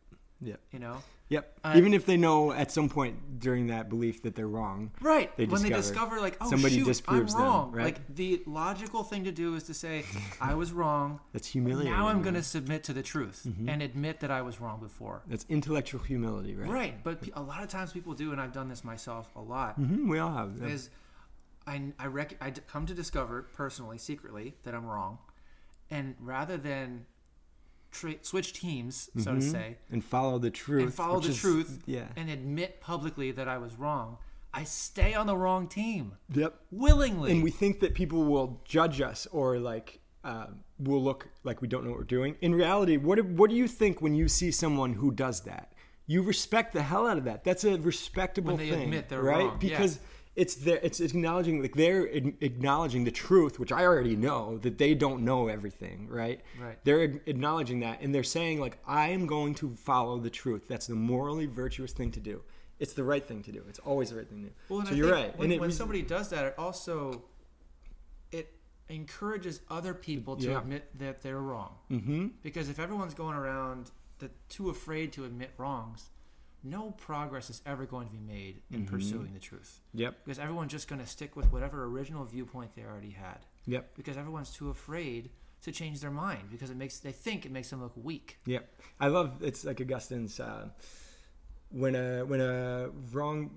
Yep. You know, Yep. I- Even if they know at some point during that belief that they're wrong. right? They when they discover- like, oh somebody shoot, I'm disproves them, wrong. right? Like the logical thing to do is to say, I was wrong. That's humiliating. Now I'm going to submit to the truth Mhm. and admit that I was wrong before. That's intellectual humility, right? Right, but a lot of times people do, and I've done this myself a lot. hmm We all have. yeah. is I I, rec- I come to discover personally, secretly, that I'm wrong, and rather than tra- switch teams, so to Mhm. say, and follow the truth. and follow the is- truth, Yeah. and admit publicly that I was wrong, I stay on the wrong team Yep. willingly. and we think that people will judge us or like uh, will look like we don't know what we're doing. In reality, what do, what do you think when you see someone who does that? You respect the hell out of that. That's a respectable When they thing, admit they're right? wrong, Because it's their it's acknowledging like they're acknowledging the truth which i already know that they don't know everything right Right. they're acknowledging that and they're saying like i am going to follow the truth that's the morally virtuous thing to do it's the right thing to do it's always the right thing to do Well, and so I you're right When, and it when somebody does that, it also it encourages other people to Yeah. admit that they're wrong. Mhm. Because if everyone's going around that too afraid to admit wrongs, no progress is ever going to be made in Mhm. pursuing the truth. yep Because everyone's just going to stick with whatever original viewpoint they already had. yep Because everyone's too afraid to change their mind because it makes they think it makes them look weak. Yep, I love it's like Augustine's uh, when a when a wrong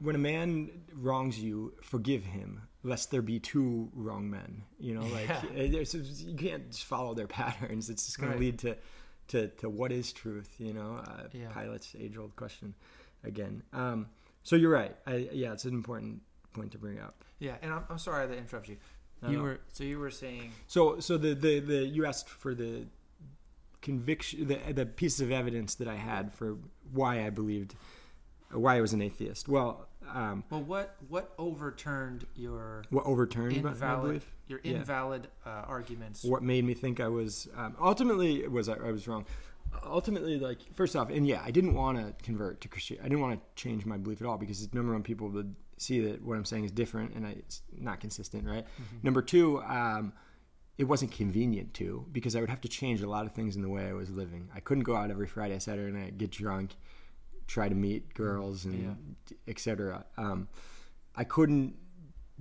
when a man wrongs you, forgive him, lest there be two wrong men. You know, like Yeah. you can't just follow their patterns. It's just going Right. to lead to, to to what is truth. You know, uh, Yeah. Pilate's age old question again. Um, so you're right. I, yeah, it's an important point to bring up. Yeah, and I'm, I'm sorry to interrupt you. No, you no. were so you were saying So, so the, the, the you asked for the conviction, the, the pieces of evidence that I had for why I believed, why I was an atheist. Well, um, well what what overturned your what overturned my, my belief? Your Yeah. invalid uh, arguments. What made me think I was um, ultimately was I, I was wrong. Ultimately, like first off, and yeah, I didn't want to convert to Christianity. I didn't want to change my belief at all because number one, people would see that what I'm saying is different and I, it's not consistent, right? Number two, um, it wasn't convenient to because I would have to change a lot of things in the way I was living. I couldn't go out every Friday, Saturday night, get drunk, try to meet girls, and etc. Um, I couldn't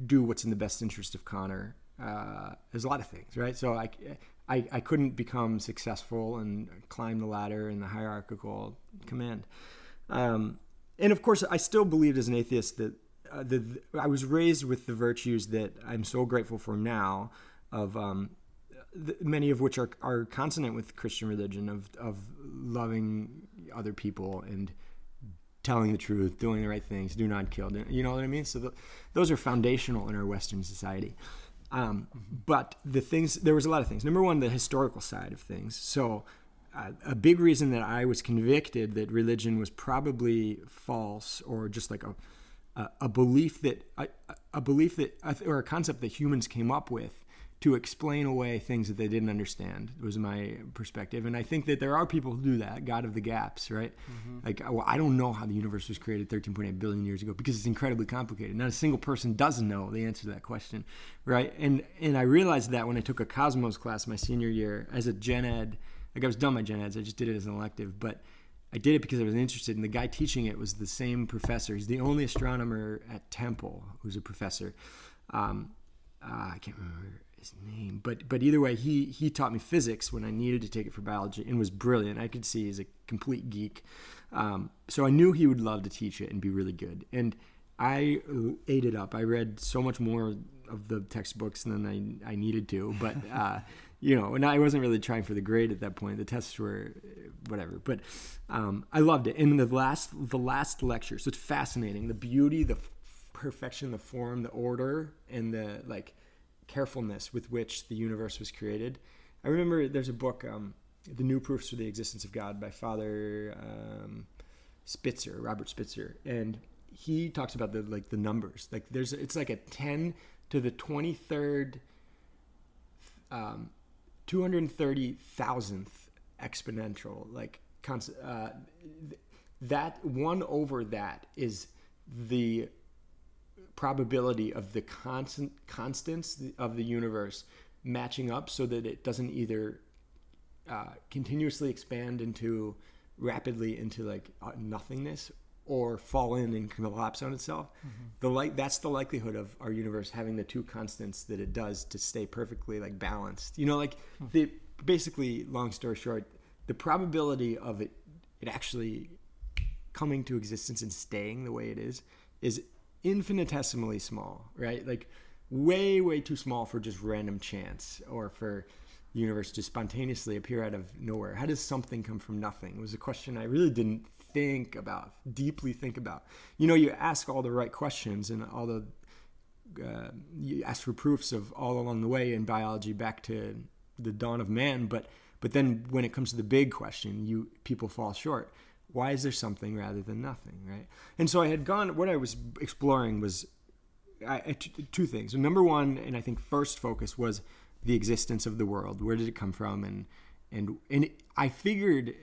do what's in the best interest of Connor. Uh, there's a lot of things, right? So I, I, I couldn't become successful and climb the ladder in the hierarchical command. Um, and of course, I still believed as an atheist that uh, the, I was raised with the virtues that I'm so grateful for now, of um, th- many of which are, are consonant with Christian religion, of, of loving other people and telling the truth, doing the right things, do not kill. You know what I mean? So th those are foundational in our Western society. Um, but the things, there was a lot of things. Number one, the historical side of things. So uh, a big reason that I was convicted that religion was probably false or just like a, a, a belief that, a, a belief that, or a concept that humans came up with to explain away things that they didn't understand was my perspective. And i think that there are people who do that god of the gaps right? Like well, i don't know how the universe was created 13.8 billion years ago because it's incredibly complicated. Not a single person doesn't know the answer to that question right? And and i realized that when i took a cosmos class my senior year as a gen ed like i was done my gen eds i just did it as an elective but I did it because I was interested, and the guy teaching it was the same professor. He's the only astronomer at Temple who's a professor. Um, uh, I can't remember his name, but but either way, he he taught me physics when I needed to take it for biology, and was brilliant. I could see he's a complete geek. Um, so I knew he would love to teach it and be really good, and I ate it up. I read so much more of the textbooks than I I needed to, but. Uh, you know, and I wasn't really trying for the grade at that point. The tests were uh, whatever, but um, I loved it. And the last, the last lecture, so it's fascinating. The beauty, the f- perfection, the form, the order, and the like carefulness with which the universe was created. I remember there's a book, um, "The New Proofs for the Existence of God" by Father um, Spitzer, Robert Spitzer, and he talks about the like the numbers. Like there's, it's like a ten to the twenty third. Um, 230,000th exponential like uh, th- that one over that is the probability of the constant constants of the universe matching up so that it doesn't either uh, continuously expand into rapidly into like uh, nothingness or fall in and collapse on itself. The like that's the likelihood of our universe having the two constants that it does to stay perfectly like balanced. You know like the basically long story short the probability of it it actually coming to existence and staying the way it is is infinitesimally small right? Like way way too small for just random chance or for the universe to spontaneously appear out of nowhere. How does something come from nothing? It was a question i really didn't think about deeply think about. You know you ask all the right questions and all the uh, you ask for proofs of all along the way in biology back to the dawn of man but but then when it comes to the big question you people fall short Why is there something rather than nothing, right? And so I had gone. What I was exploring was I, two things. Number one, and I think first focus was the existence of the world. Where did it come from? And and and I figured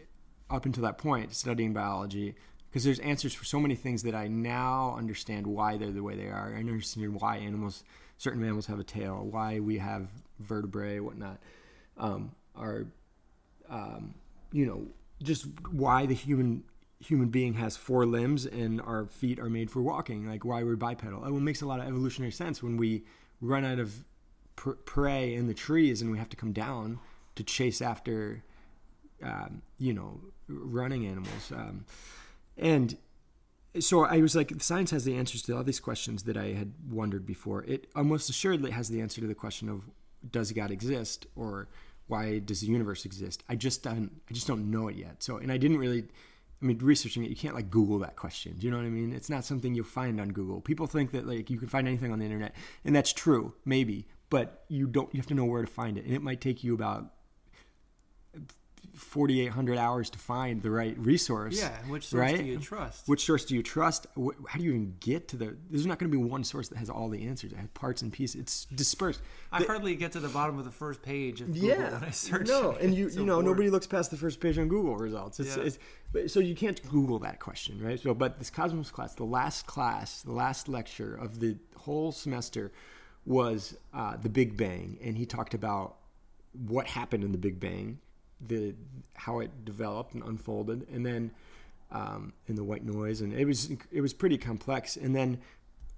up until that point, studying biology, because there's answers for so many things that I now understand why they're the way they are. I understand why animals, certain mammals have a tail, why we have vertebrae, whatnot, um, are, um, you know, just why the human human being has four limbs and our feet are made for walking, like why we're bipedal. Oh, It makes a lot of evolutionary sense when we run out of pr- prey in the trees and we have to come down to chase after, um, you know, running animals. Um, and so I was like, science has the answers to all these questions that I had wondered before. It almost assuredly has the answer to the question of does God exist or why does the universe exist? I just don't, I just don't know it yet. So, and I didn't really, I mean, researching it, you can't like Google that question. Do you know what I mean? It's not something you'll find on Google. People think that like you can find anything on the internet, and that's true, maybe, but you don't. You have to know where to find it, and it might take you about 4,800 hours to find the right resource. Yeah, which source right? do you trust? Which source do you trust? How do you even get to the? There's not going to be one source that has all the answers. It has parts and pieces. It's dispersed. I The- hardly get to the bottom of the first page of Google yeah, when I search. no, and you It's you know boring. nobody looks past the first page on Google results. It's, Yeah. it's so you can't Google that question, right? So, but this Cosmos class, the last class, the last lecture of the whole semester was uh, the Big Bang, and he talked about what happened in the Big Bang, the how it developed and unfolded, and then um, in the white noise, and it was it was pretty complex, and then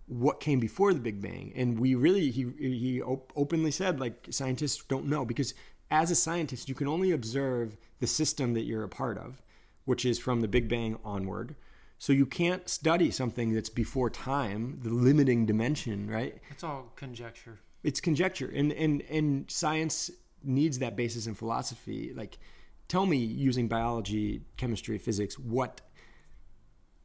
what came before the Big Bang, and we really he he op- openly said like scientists don't know because as a scientist you can only observe the system that you're a part of, which is from the Big Bang onward. So you can't study something that's before time, the limiting dimension, right? It's all conjecture. it's conjecture and and and science needs that basis in philosophy like tell me using biology chemistry physics what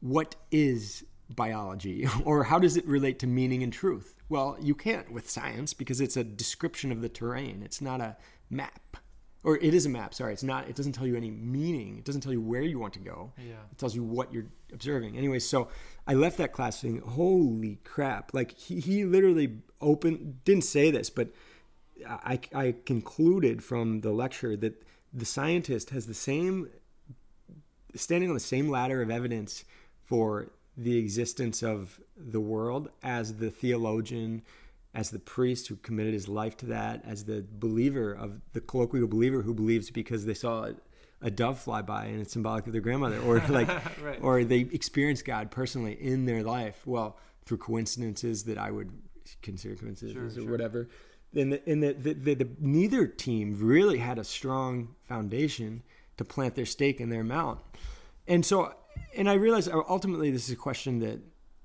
what is biology? Or how does it relate to meaning and truth? Well you can't with science because it's a description of the terrain. It's not a map. Or it is a map sorry. It's not it doesn't tell you any meaning. It doesn't tell you where you want to go. Yeah. it tells you what you're observing. Anyway, so I left that class saying, "Holy crap!" Like he, he literally opened didn't say this, but I, I concluded from the lecture that the scientist has the same standing on the same ladder of evidence for the existence of the world as the theologian as the priest who committed his life to that as the believer of the colloquial believer who believes because they saw a, dove fly by and it's symbolic of their grandmother or like Right. or they experienced god personally in their life well through coincidences that i would consider coincidences Sure, or sure. whatever and the, and the, the, the, the neither team really had a strong foundation to plant their stake in their mount and so and i realized uh, ultimately this is a question that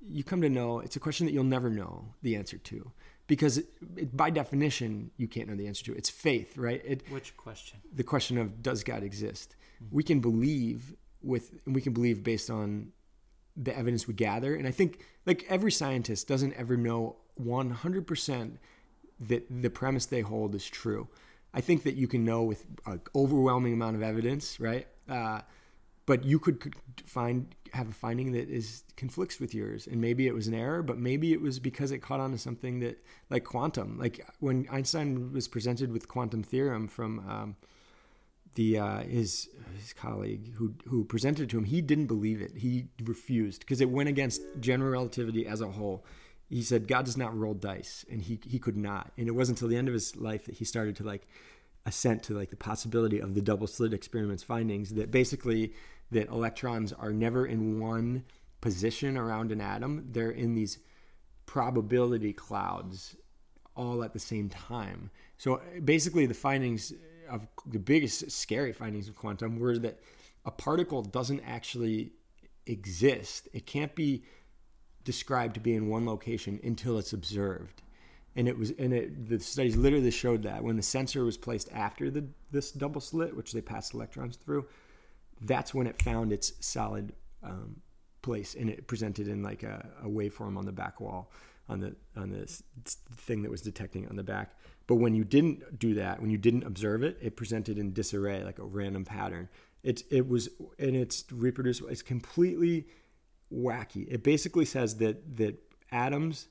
you come to know. It's a question that you'll never know the answer to because it, it, by definition you can't know the answer to it. it's faith right? It, Which question? the question of does god exist? Hmm. We can believe with we can believe based on the evidence we gather. And i think like every scientist doesn't ever know 100% that the premise they hold is true. I think that you can know with an overwhelming amount of evidence right? Uh, but you could, find have a finding that is conflicts with yours. And maybe it was an error but maybe it was because it caught on to something that like quantum. Like when einstein was presented with quantum theorem from um, the uh, his his colleague who who presented to him he didn't believe it. He refused because it went against general relativity as a whole he said god does not roll dice and he he could not. And it wasn't until the end of his life that he started to like assent to like the possibility of the double slit experiments findings that basically that electrons are never in one position around an atom. They're in these probability clouds all at the same time. So basically the findings of the biggest scary findings of quantum were that a particle doesn't actually exist. It can't be described to be in one location until it's observed and it was and it, the studies literally showed that when the sensor was placed after the this double slit which they passed electrons through that's when it found its solid um, place and it presented in like a, a waveform on the back wall on the on this thing that was detecting on the back but when you didn't do that when you didn't observe it it presented in disarray like a random pattern It it was and it's reproducible. It's completely wacky. It basically says that that atoms.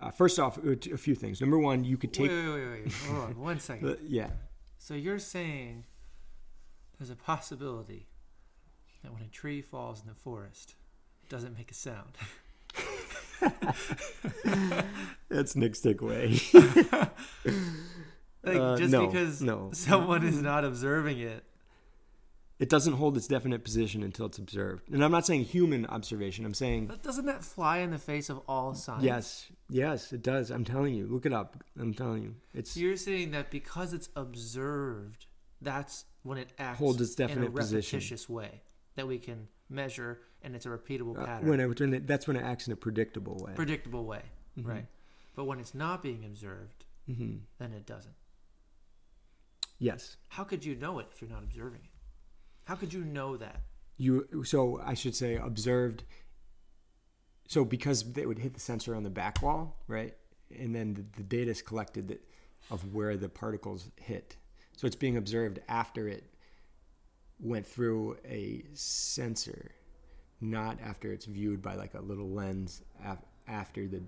Uh, first off, a few things. Number one, you could take. wait, wait, wait, wait. Hold on, one second. yeah. So you're saying there's a possibility that when a tree falls in the forest, it doesn't make a sound. That's Nick's takeaway. Like Uh, just no, because no. someone is not observing it. It doesn't hold its definite position until it's observed. And I'm not saying human observation. I'm saying But doesn't that fly in the face of all science? yes, yes, it does. I'm telling you. Look it up. I'm telling you. It's So you're saying that because it's observed, that's when it acts Holds its definite in a definite position. repetitious way that we can measure, and it's a repeatable uh, pattern, when it, when it, that's when it acts in a predictable way. predictable way, Mhm. right? But when it's not being observed, hmm then it doesn't. Yes. How could you know it if you're not observing it? How could you know that? You so I should say observed. So because they would hit the sensor on the back wall, right, and then the, the data is collected that of where the particles hit. So it's being observed after it went through a sensor, not after it's viewed by like a little lens af- after the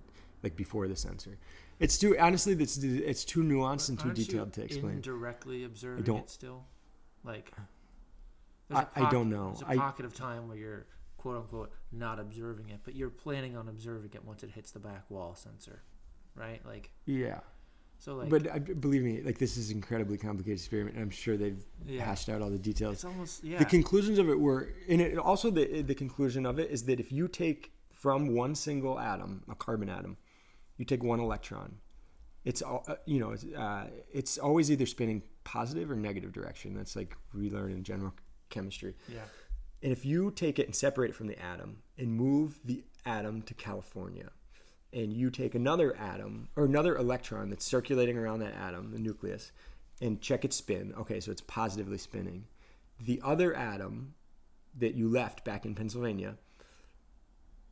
like before the sensor. It's too honestly, it's it's too nuanced and too detailed to explain. Indirectly observing don't- it still, like. I- I don't know. There's a I- pocket of time where you're quote unquote not observing it, but you're planning on observing it once it hits the back wall sensor, right? Like yeah. so, like but I, believe me, like this is an incredibly complicated experiment, and I'm sure they've yeah, hashed out all the details. it's almost yeah. The conclusions of it were, and it also the the conclusion of it is that if you take from one single atom, a carbon atom, you take one electron, it's all uh, you know, it's, uh, it's always either spinning positive or negative direction. That's like we learn in general chemistry. yeah, And if you take it and separate it from the atom and move the atom to California, and you take another atom or another electron that's circulating around that atom, the nucleus, and check its spin, okay, so it's positively spinning. The other atom that you left back in Pennsylvania,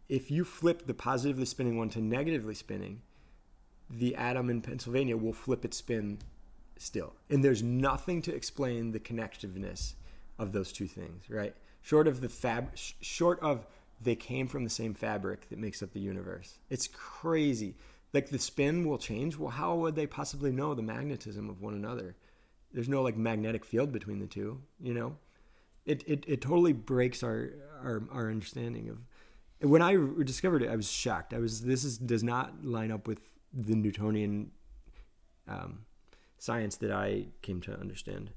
if you flip the positively spinning one to negatively spinning, the atom in Pennsylvania will flip its spin still. And there's nothing to explain the connectiveness of those two things, right? Short of the fab, short of they came from the same fabric that makes up the universe. It's crazy. Like the spin will change. Well, how would they possibly know the magnetism of one another? There's no like magnetic field between the two, you know? It it, it totally breaks our, our our understanding of when I re- discovered it, I was shocked. I was this is does not line up with the Newtonian um, science that I came to understand.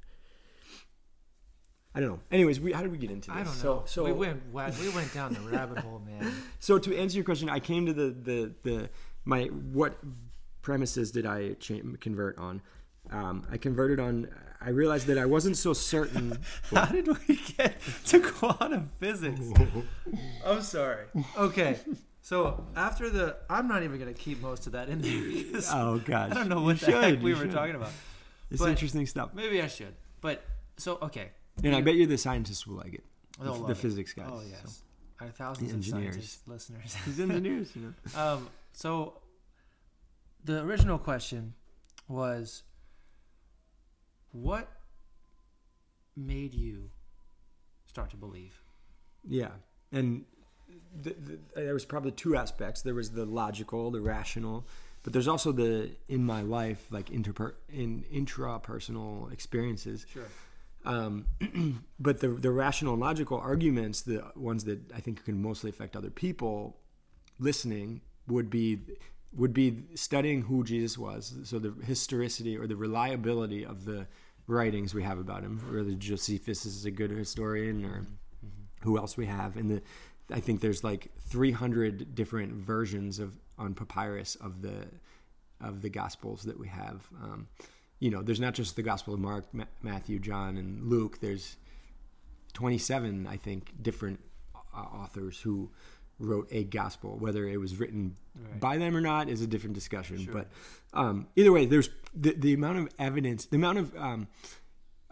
I don't know. Anyways, we, how did we get into this? I don't know. So, we went we went down the rabbit hole, man. so to answer your question, I came to the the the my what premises did I cha- convert on? Um, I converted on. I realized that I wasn't so certain. How did we get to quantum physics? I'm sorry. Okay, so after the, I'm not even gonna keep most of that in there. 'cause oh gosh, I don't know You what the heck should, we were should. talking about. It's but- interesting stuff, Maybe I should. But so okay. And I bet you the scientists will like it. The, They'll the physics guys. Oh so. yes. Our thousands The of engineers. scientists listeners. These engineers, you know. Um, so the original question was what made you start to believe? Yeah, and th th there was probably two aspects. There was the logical, the rational, but there's also the in my life, like interper in intrapersonal experiences. Sure. Um, but the the rational and logical arguments, the ones that I think can mostly affect other people, listening would be would be studying who Jesus was. So the historicity or the reliability of the writings we have about him, whether Josephus is a good historian or who else we have. And the I think there's like 300 different versions of on papyrus of the of the gospels that we have. Um, you know, there's not just the Gospel of Mark, Ma- Matthew, John, and Luke. There's 27, I think, different uh, authors who wrote a gospel. Whether it was written Right. by them or not is a different discussion. Sure. But um, either way, there's the, the amount of evidence, the amount of um,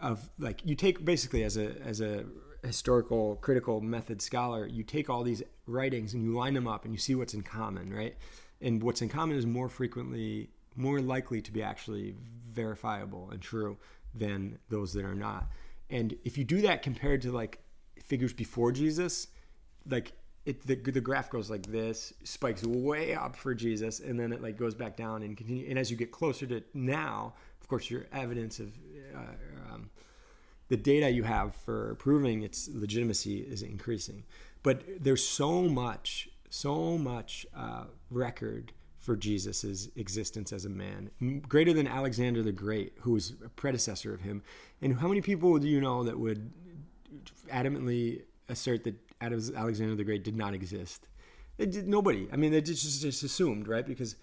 of like you take basically as a as a historical critical method scholar, you take all these writings and you line them up and you see what's in common, right? And what's in common is more frequently more likely to be actually verifiable and true than those that are not. And if you do that compared to like figures before Jesus, like it the, the graph goes like this, spikes way up for Jesus, and then it like goes back down and continue. And as you get closer to now, of course, your evidence of uh, um, the data you have for proving its legitimacy is increasing. But there's so much, so much uh, record for Jesus's existence as a man, greater than Alexander the Great, who was a predecessor of him. And how many people do you know that would adamantly assert that Alexander the Great did not exist? It did, nobody. I mean, they just, just assumed, right? Because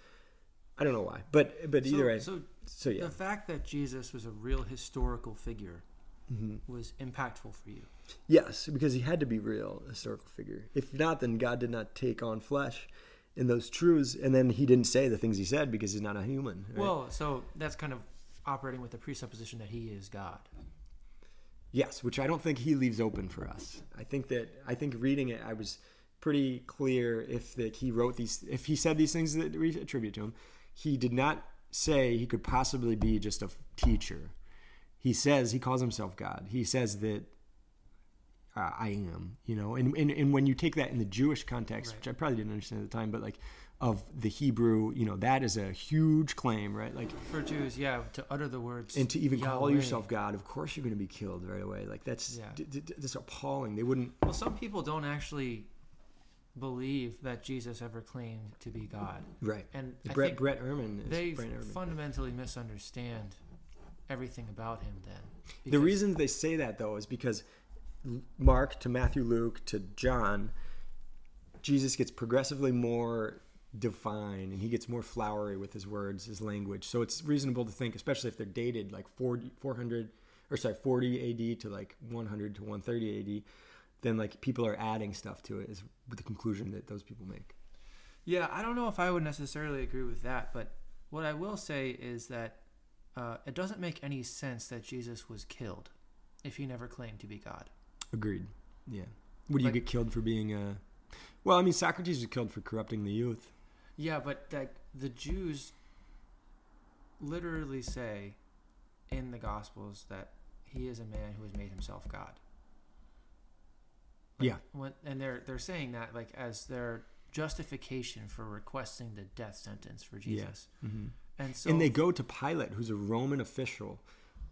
I don't know why, but but either way. So, So yeah, the fact that Jesus was a real historical figure Mm-hmm. was impactful for you. yes, because he had to be real historical figure. If not, then God did not take on flesh in those truths, and then he didn't say the things he said because he's not a human. right? Well, so that's kind of operating with the presupposition that he is God. Yes, which I don't think he leaves open for us. I think that I think reading it, I was pretty clear if that he wrote these, if he said these things that we attribute to him, he did not say he could possibly be just a teacher. He says he calls himself God. He says that uh, I am, you know, and, and and when you take that in the Jewish context, Right. which I probably didn't understand at the time, but like of the Hebrew, you know, that is a huge claim, right? Like For Jews, yeah, to utter the words and to even call yourself God, of course you're going to be killed right away. Like that's Yeah. d- d- that's appalling. They wouldn't. Well, some people don't actually believe that Jesus ever claimed to be God, Right. and Brett Brett Ehrman is they Ehrman. fundamentally misunderstand everything about him. Then The reason they say that though is because Mark to Matthew, Luke to John, Jesus gets progressively more divine and he gets more flowery with his words, his language. So it's reasonable to think, especially if they're dated like 40, 400 or sorry, 40 AD to like 100 to 130 AD, then like people are adding stuff to it is with the conclusion that those people make. Yeah, I don't know if I would necessarily agree with that, but what I will say is that uh, it doesn't make any sense that Jesus was killed if he never claimed to be God. Agreed. Yeah. Would you get killed for being a? Well, I mean, Socrates was killed for corrupting the youth. Yeah, but like the Jews literally say in the Gospels that he is a man who has made himself God. Like, Yeah. When, and they're they're saying that like as their justification for requesting the death sentence for Jesus. Mm-hmm. And so and they go to Pilate, who's a Roman official.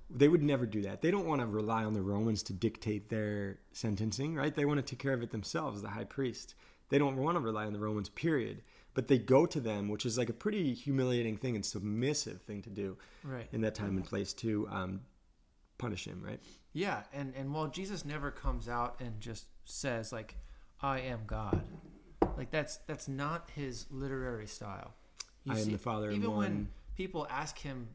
They would never do that. They don't want to rely on the Romans to dictate their sentencing, right? They want to take care of it themselves, the high priest. They don't want to rely on the Romans, period. But they go to them, which is like a pretty humiliating thing and submissive thing to do right. in that time and place to um, punish him, right? Yeah, and and while Jesus never comes out and just says like, "I am God," like that's that's not his literary style. You I am the Father Even when people ask him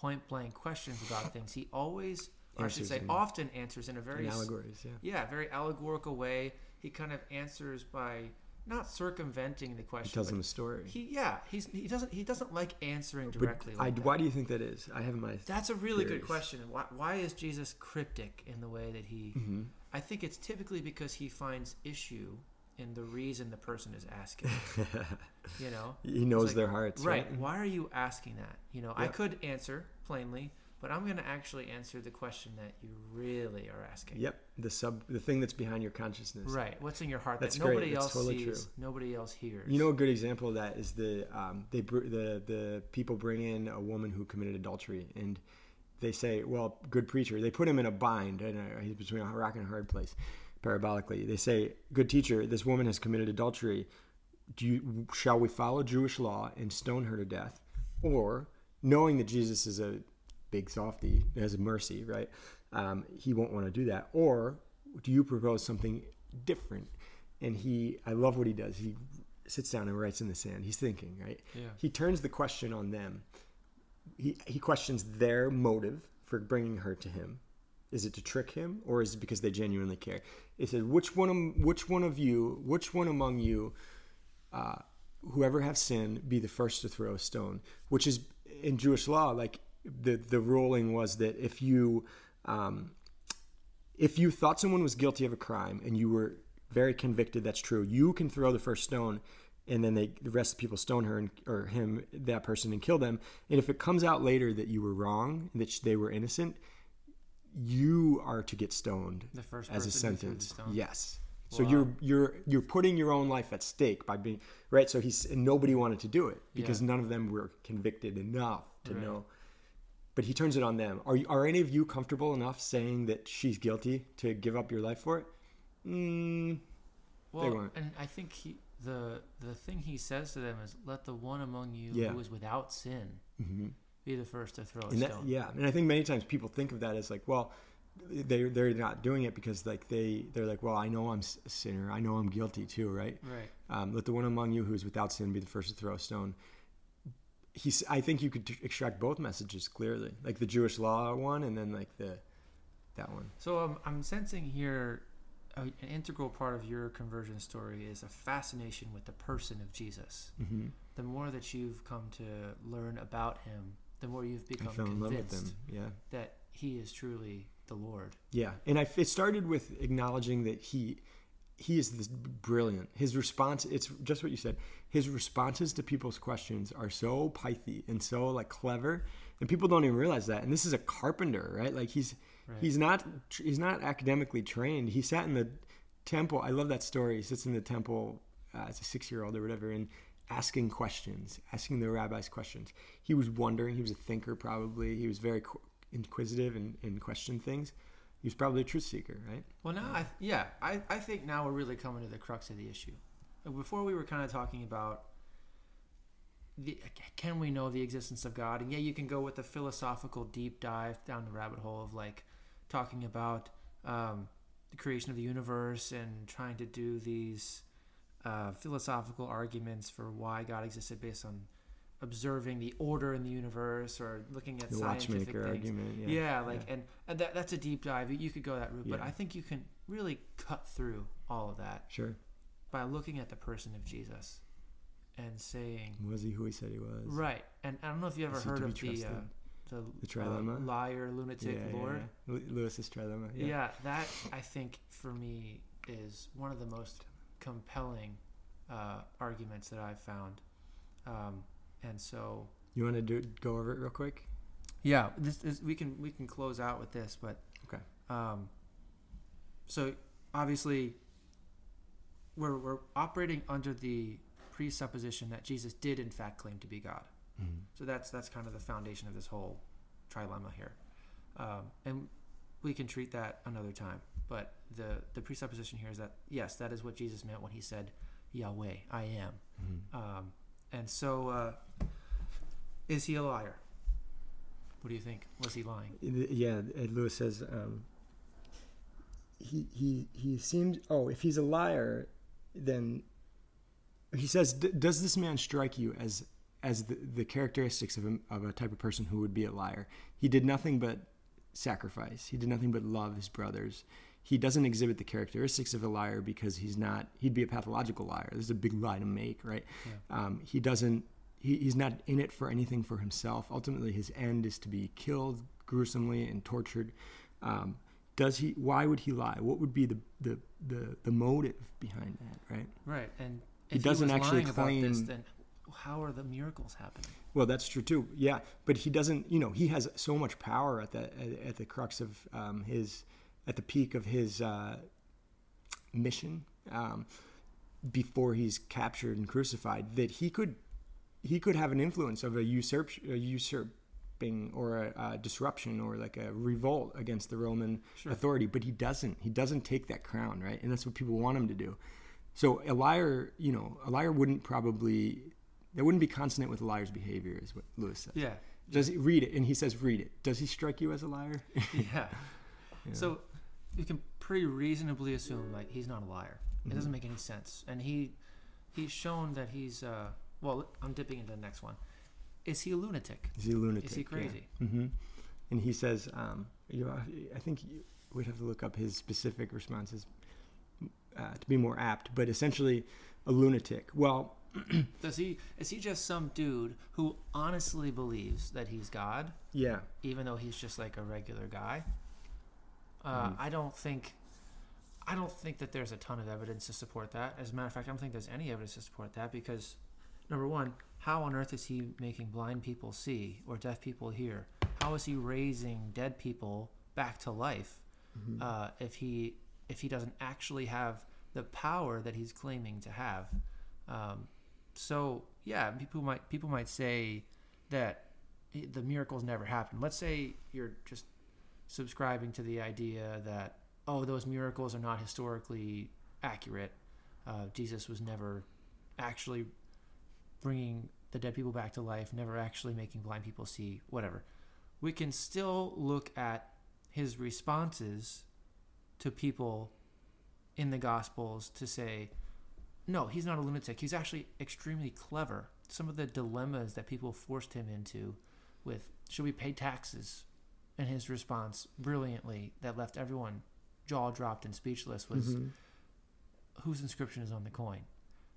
point blank questions about things, he always, or I should say, in- often answers in a very In allegories, yeah. yeah, very allegorical way. He kind of answers by not circumventing the question. He tells them a story. He yeah, he's he doesn't he doesn't like answering But directly. I, like that. why do you think that is? I have my. That's a really good question. Why, why is Jesus cryptic in the way that he? Mhm. I think it's typically because he finds issue in the reason the person is asking. you know, he knows like, their hearts, right? right? Why are you asking that? You know, I could answer plainly, but I'm going to actually answer the question that you really are asking. Yep, the sub, the thing that's behind your consciousness. Right. What's in your heart That's that great. nobody That's else totally sees, true. nobody else hears. You know, a good example of that is the um, they br- the the people bring in a woman who committed adultery, and they say, "Well, good preacher." They put him in a bind, and he's between a rock and a hard place. Parabolically, they say, "Good teacher, this woman has committed adultery. Do you shall we follow Jewish law and stone her to death, or knowing that Jesus is a big softy, has mercy, right? Um, he won't want to do that, or do you propose something different?" And he, I love what he does. He sits down and writes in the sand. He's thinking, right? Yeah. He turns the question on them. He he questions their motive for bringing her to him. Is it to trick him, or is it because they genuinely care? He said, "Which one? Which one of you? Which one among you, uh, whoever have sinned, be the first to throw a stone?" Which is in Jewish law, like the the ruling was that if you um, if you thought someone was guilty of a crime and you were very convicted that's true you can throw the first stone and then they the rest of the people stone her and, or him that person and kill them and if it comes out later that you were wrong that they were innocent you are to get stoned The first as a person who threw the sentence. Yes. So Wow. you're you're you're putting your own life at stake by being right. So he's and nobody wanted to do it because Yeah. none of them were convicted enough to Right. know. But he turns it on them. Are you, are any of you comfortable enough saying that she's guilty to give up your life for it? Mm, Well, weren't. and I think he the the thing he says to them is, "Let the one among you Yeah. who is without sin mhm. Be the first to throw a And that, stone." yeah, and I think many times people think of that as like, well, they they're not doing it because like they they're like, well, I know I'm a sinner, I know I'm guilty too, right? Right. Um, let the one among you who is without sin be the first to throw a stone. He's. I think you could t- extract both messages clearly, like the Jewish law one, and then like the that one. So um, I'm sensing here an integral part of your conversion story is a fascination with the person of Jesus. Mm-hmm. The more that you've come to learn about him, the more you've become fell in love with convinced. Yeah, that he is truly the Lord. yeah, and I. It started with acknowledging that he. He is this brilliant. His response, it's just what you said. His responses to people's questions are so pithy and so like clever, and people don't even realize that. And this is a carpenter, right? Like he's Right. He's not he's not academically trained. He sat in the temple. I love that story. He sits in the temple uh, as a six year old or whatever, and asking questions, asking the rabbis questions. He was wondering. He was a thinker, probably. He was very inquisitive and, and questioned things. He was probably a truth seeker, right? Well, now I yeah I, I think now we're really coming to the crux of the issue. Before we were kind of talking about the can we know the existence of God, and yeah, you can go with a philosophical deep dive down the rabbit hole of like talking about um, the creation of the universe and trying to do these uh, philosophical arguments for why God existed based on observing the order in the universe or looking at The scientific watchmaker things. argument. Yeah, Yeah, like and, and that, that's a deep dive. You could go that route, but I think you can really cut through all of that sure. by looking at the person of Jesus and saying, Was he who he said he was? right. And I don't know if you ever Is heard of the uh, the, The trilemma? uh, liar, lunatic, yeah, Lord. Yeah, yeah. Lewis's trilemma. Yeah. Yeah. that I think for me is one of the most compelling uh, arguments that I've found. Um, and so You want to do go over it real quick? Yeah, this is we can we can close out with this, but Okay. Um, so obviously, we're we're operating under the presupposition that Jesus did in fact claim to be God. Mhm. So that's that's kind of the foundation of this whole trilemma here, um, and we can treat that another time. But the the presupposition here is that yes, that is what Jesus meant when he said, "Yahweh, I am." Mhm. Um, and so, uh, is he a liar? What do you think? Was he lying? Yeah, Ed Lewis says um, he he he seemed. Oh, if he's a liar, then he says, "D- "Does this man strike you as as the, the characteristics of a, of a type of person who would be a liar? He did nothing but sacrifice. He did nothing but love his brothers. He doesn't exhibit the characteristics of a liar because he's not. He'd be a pathological liar. This is a big lie to make, right? Yeah. Um, he doesn't. He, he's not in it for anything for himself. Ultimately, his end is to be killed gruesomely and tortured. Um, does he? Why would he lie? What would be the the the, the motive behind that? Right. Right, and He doesn't was actually about this, claim- then how are the miracles happening? Well, that's true too. Yeah, but he doesn't. You know, he has so much power at the at, at the crux of um, his at the peak of his uh, mission um, before he's captured and crucified that he could he could have an influence of a usurp a usurping or a, uh disruption or like a revolt against the Roman Sure. authority, but he doesn't. He doesn't take that crown, right? And that's what people want him to do. So a liar, you know, a liar wouldn't probably that wouldn't be consonant with a liar's behavior, is what Lewis says. Yeah, Does he read it? And he says, read it. Does he strike you as a liar? yeah. So you can pretty reasonably assume like he's not a liar. It Mm-hmm. doesn't make any sense, and he he's shown that he's uh well. I'm dipping into the next one. Is he a lunatic? Is he a lunatic? Is he crazy? hmm And he says, um, you know, I think you- we'd have to look up his specific responses uh, to be more apt, but essentially a lunatic. Well, Does he is he just some dude who honestly believes that he's God, yeah. even though he's just like a regular guy? Uh, Mhm. I don't think. I don't think that there's a ton of evidence to support that. As a matter of fact, I don't think there's any evidence to support that because, number one, how on earth is he making blind people see or deaf people hear? How is he raising dead people back to life Mm-hmm. uh, if he if he doesn't actually have the power that he's claiming to have. Um, so yeah, people might people might say that the miracles never happened. Let's say you're just subscribing to the idea that oh those miracles are not historically accurate. Uh, Jesus was never actually bringing the dead people back to life, never actually making blind people see, whatever. We can still look at his responses to people in the Gospels to say, no, he's not a lunatic. He's actually extremely clever. Some of the dilemmas that people forced him into with, should we pay taxes? And his response, brilliantly, that left everyone jaw dropped and speechless, was, Mhm. whose inscription is on the coin?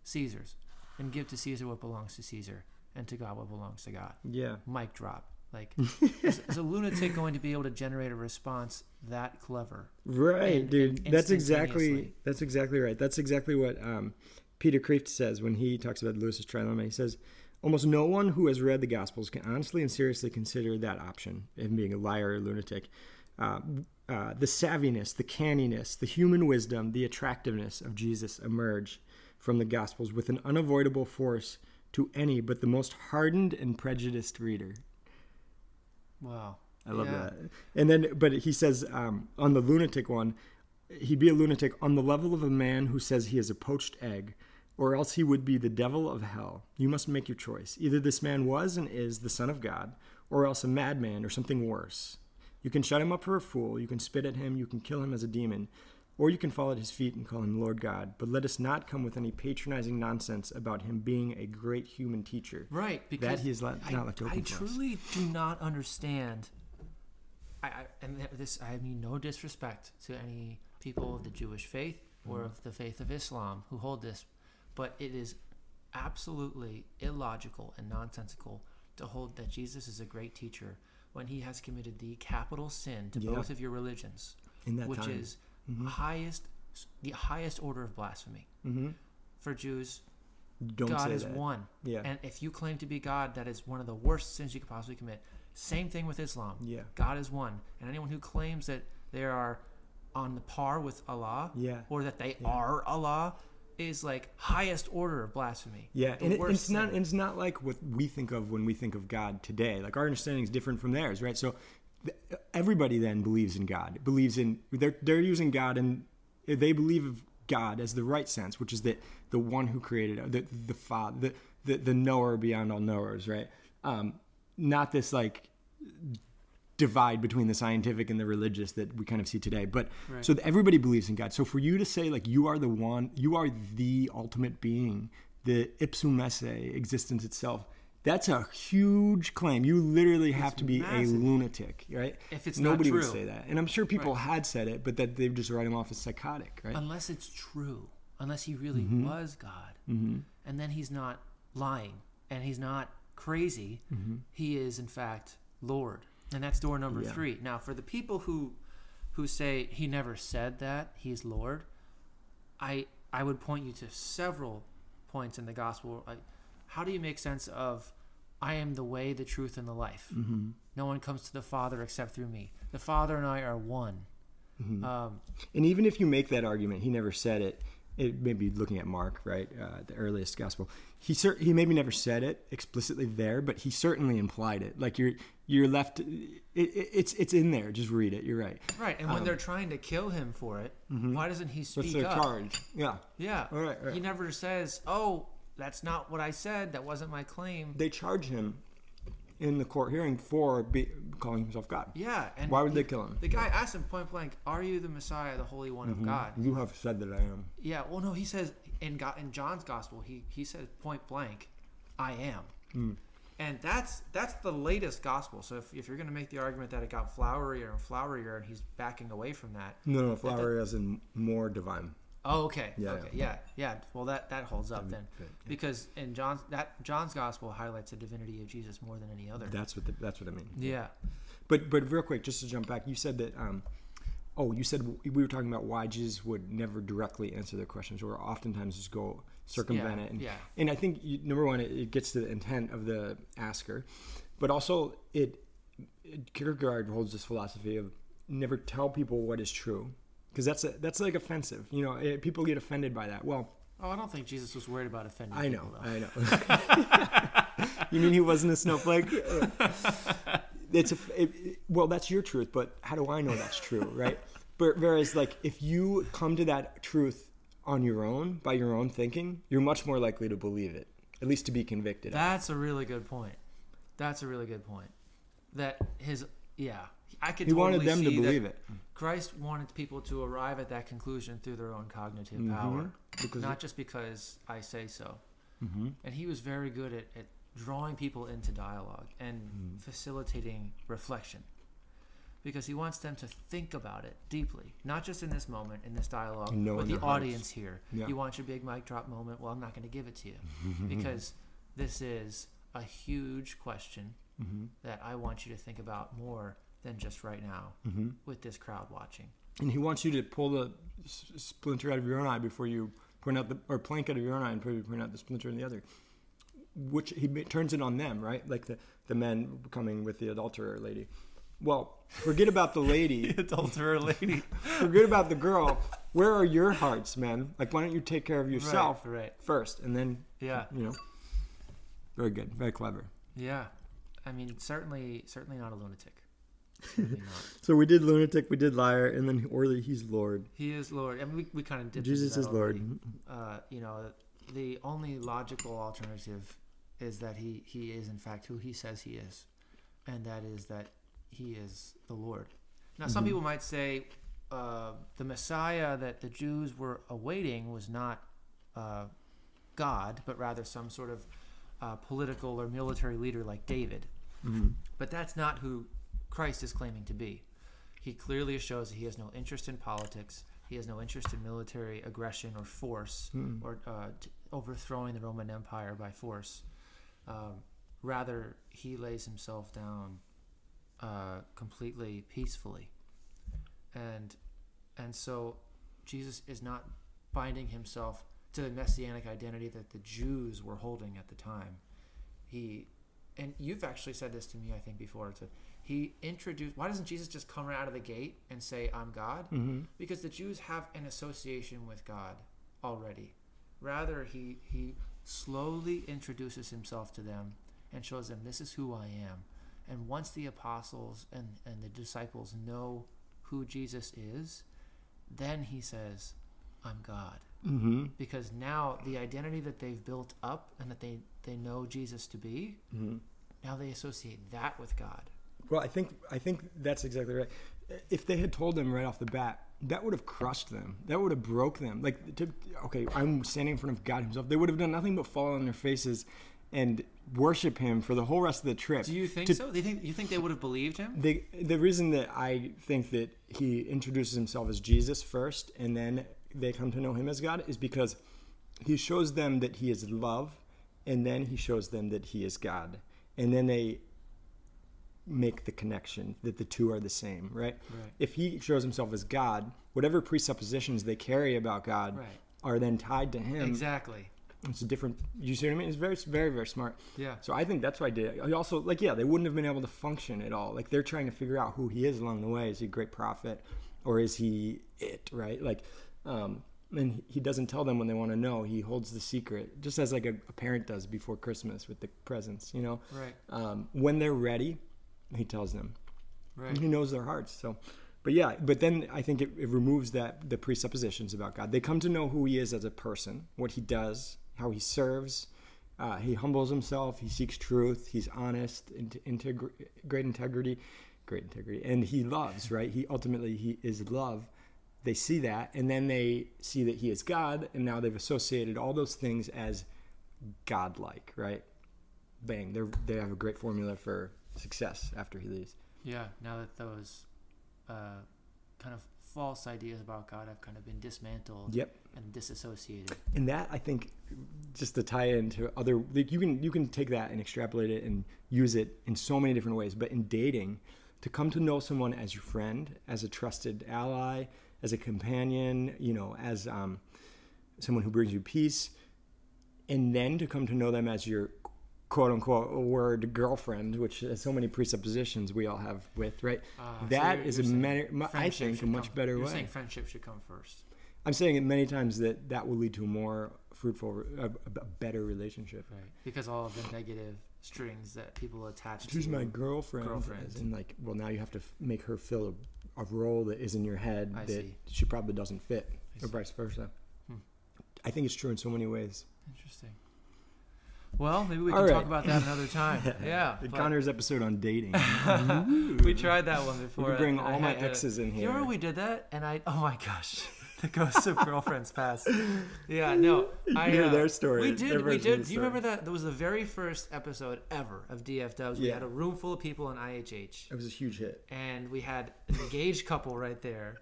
Caesar's. And give to Caesar what belongs to Caesar, and to God what belongs to God. Yeah. Mic drop. Like, is, is a lunatic going to be able to generate a response that clever? Right, And- dude. and that's exactly that's exactly right. That's exactly what um, Peter Kreeft says when he talks about Lewis's trilemma. He says, almost no one who has read the Gospels can honestly and seriously consider that option, him being a liar or lunatic. Uh, uh, the savviness, the canniness, the human wisdom, the attractiveness of Jesus emerge from the Gospels with an unavoidable force to any but the most hardened and prejudiced reader. Wow. I love Yeah. that. And then, but he says um, on the lunatic one, he'd be a lunatic on the level of a man who says he is a poached egg, or else he would be the devil of hell. You must make your choice. Either this man was and is the Son of God, or else a madman or something worse. You can shut him up for a fool, you can spit at him, you can kill him as a demon, or you can fall at his feet and call him Lord God. But let us not come with any patronizing nonsense about him being a great human teacher. Right, because he is I, not left open I for us. truly do not understand. I, I and this I mean no disrespect to any people of the Jewish faith or Mm-hmm. of the faith of Islam who hold this, but it is absolutely illogical and nonsensical to hold that Jesus is a great teacher when he has committed the capital sin to Yeah. both of your religions, In that which time. is highest the highest order of blasphemy. Mm-hmm. For Jews, Don't God is that. one. Yeah. And if you claim to be God, that is one of the worst sins you could possibly commit. Same thing with Islam. Yeah. God is one. And anyone who claims that they are on the par with Allah Yeah. or that they are Allah is like highest order of blasphemy. Yeah, and it, it's not sin. it's not like what we think of when we think of God today. Like our understanding is different from theirs, right? So th- everybody then believes in God. Believes in they're they're using God and they believe of God as the right sense, which is that the one who created the the father, the, the the knower beyond all knowers, right? Um, not this like divide between the scientific and the religious that we kind of see today. But Right. so everybody believes in God. So for you to say like you are the one, you are the ultimate being, the ipsum esse existence itself. That's a huge claim. You literally have to be massive. a lunatic, right? If it's not nobody would say that, and I'm sure people had said it, but that they just write him off as psychotic, right? Unless it's true. Unless he really Mm-hmm. was God. And then he's not lying and he's not crazy. He is, in fact, Lord. And that's door number. Yeah. three. Now, for the people who who say he never said that he's Lord, I I would point you to several points in the gospel. Like, how do you make sense of I am the way, the truth, and the life? Mm-hmm. No one comes to the Father except through me. The Father and I are one. Mm-hmm. Um, And even if you make that argument, he never said it. It may be looking at Mark, right, uh, the earliest gospel. He cer- he maybe never said it explicitly there, but he certainly implied it. Like you're you're left. It, it, it's it's in there. Just read it. You're right. Right, and when they're trying to kill him for it, why doesn't he Um, mm-hmm. What's speak their up? charge? Yeah, Yeah, All right, right. he never says, "Oh, that's not what I said. That wasn't my claim." they charge him in the court hearing for be, calling himself God. Yeah, and Why would he- they kill him? The guy asked him point blank, "Are you the Messiah, the Holy One of God?" You have said that I am. Yeah, well, no, he says in God, in John's Gospel, he he says point blank, "I am," Hmm. and that's that's the latest Gospel. So if, if you're going to make the argument that it got flowerier and flowerier, and he's backing away from that, No, no, flower as in more divine. Oh, okay. Yeah, okay. Yeah. yeah. Well, that that holds up then, yeah. because in John's that John's gospel highlights the divinity of Jesus more than any other. That's what the, that's what I mean. yeah. But but real quick, just to jump back, you said that. Um, oh, you said we were talking about why Jesus would never directly answer their questions, or oftentimes just go circumvent Yeah, it. And, yeah. and I think you, number one, it, it gets to the intent of the asker, but also it, it Kierkegaard holds this philosophy of never tell people what is true because that's a, that's like offensive. You know, eh, people get offended by that. Well, Oh, I don't think Jesus was worried about offending. I know, people. I know. you mean he wasn't a snowflake? it's a it, it- well, that's your truth, but how do I know that's true, right? But whereas, like, if you come to that truth on your own by your own thinking, you're much more likely to believe it, at least to be convicted. of. That's a really good point. That's a really good point. That his yeah, I could. He wanted totally them to believe it. Christ wanted people to arrive at that conclusion through their own cognitive Mhm. power, Because not just because I say so. hmm And he was very good at, at drawing people into dialogue and Mhm. facilitating reflection. Because he wants them to think about it deeply, not just in this moment, in this dialogue, know with the hearts. audience here. Yeah. You want your big mic drop moment? Well, I'm not going to give it to you because this is a huge question hmm that I want you to think about more than just right now hmm with this crowd watching. And he wants you to pull the s- splinter out of your own eye before you point out the or plank out of your own eye and before you point out the splinter in the other. Which he turns it on them, right? Like the the men coming with the adulterer lady. Well, forget about the lady. the Adulterer lady. forget about the girl. Where are your hearts, men? Like, why don't you take care of yourself Right, right. first, and then Yeah. you know. Very good, very clever. Yeah. I mean, certainly, certainly not a lunatic. So we did lunatic, we did liar, and then Orly, he's Lord. He is Lord. Mean, we, we kind of did. Jesus is Lord. Uh, you know, the only logical alternative is that he, he is, in fact, who he says he is. And that is that he is the Lord. Now, some Mhm. people might say uh, the Messiah that the Jews were awaiting was not uh, God, but rather some sort of uh, political or military leader like David. Mhm. But that's not who Christ is claiming to be. He clearly shows that he has no interest in politics. He has no interest in military aggression or force Mhm. or uh, t- overthrowing the Roman Empire by force. Um, rather, he lays himself down uh, completely peacefully, and and so Jesus is not binding himself to the messianic identity that the Jews were holding at the time. He and you've actually said this to me, I think, before. It's a, he introduced. Why doesn't Jesus just come right out of the gate and say, "I'm God"? Mhm. Because the Jews have an association with God already. Rather, he he slowly introduces himself to them and shows them, "This is who I am." And once the apostles and and the disciples know who Jesus is, then he says, "I'm God." Mhm. because now the identity that they've built up and that they they know Jesus to be, Mhm. now they associate that with God. Well, I think I think that's exactly right. If they had told them right off the bat, that would have crushed them. That would have broke them. Like, to, okay, I'm standing in front of God Himself. They would have done nothing but fall on their faces and worship Him for the whole rest of the trip. Do you think To- so? Do you think you think they would have believed him? The the reason that I think that he introduces himself as Jesus first, and then they come to know him as God, is because he shows them that he is love, and then he shows them that he is God, and then they make the connection that the two are the same, right? Right. If he shows himself as God, whatever presuppositions they carry about God Right. are then tied to him. Exactly. It's a different. You see what I mean? It's very, very, very smart. Yeah. So I think that's why I did it. Also, like, yeah, they wouldn't have been able to function at all. Like, they're trying to figure out who he is along the way. Is he a great prophet, or is he it? Right? Like, um, and he doesn't tell them when they want to know. He holds the secret, just as like a, a parent does before Christmas with the presents. You know, Right. um, when they're ready, he tells them. Right. And he knows their hearts. So, but yeah, but then I think it, it removes that the presuppositions about God. They come to know who He is as a person, what He does, how He serves. Uh, he humbles himself. He seeks truth. He's honest, int- integri- great integrity, great integrity, and he loves. Right? He ultimately he is love. They see that, and then they see that He is God, and now they've associated all those things as godlike. Right? Bang! They they have a great formula for success after He leaves. Yeah. Now that those uh, kind of false ideas about God have kind of been dismantled Yep. and disassociated. and that I think just to tie into other like you can you can take that and extrapolate it and use it in so many different ways but in dating to come to know someone as your friend as a trusted ally as a companion you know as um, someone who brings you peace and then to come to know them as your quote unquote word girlfriend, which has so many presuppositions we all have with, right? So that you're- is you're a many, I think, a much come- better You're way. saying friendship should come first. I'm saying it many times that that will lead to a more fruitful, a, a better relationship. Right. Because all of the negative strings that people attach She's to my girlfriend. Girlfriend. In, like, well, now you have to f- make her fill a, a role that is in your head I that see. she probably doesn't fit, I or see. vice versa. Hmm. I think it's true in so many ways. Interesting. Well, maybe we can talk about that another time. yeah. But Connor's episode on dating. we tried that one before. could bring all my had to- exes in You here. remember we did that, and I oh my gosh, the ghosts of girlfriends past. Yeah, no, I hear uh, their story, We their did, we did. Do you remember that? That was the very first episode ever of DFWs. We Yeah. had a room full of people in IHH, It was a huge hit. and we had an engaged couple right there,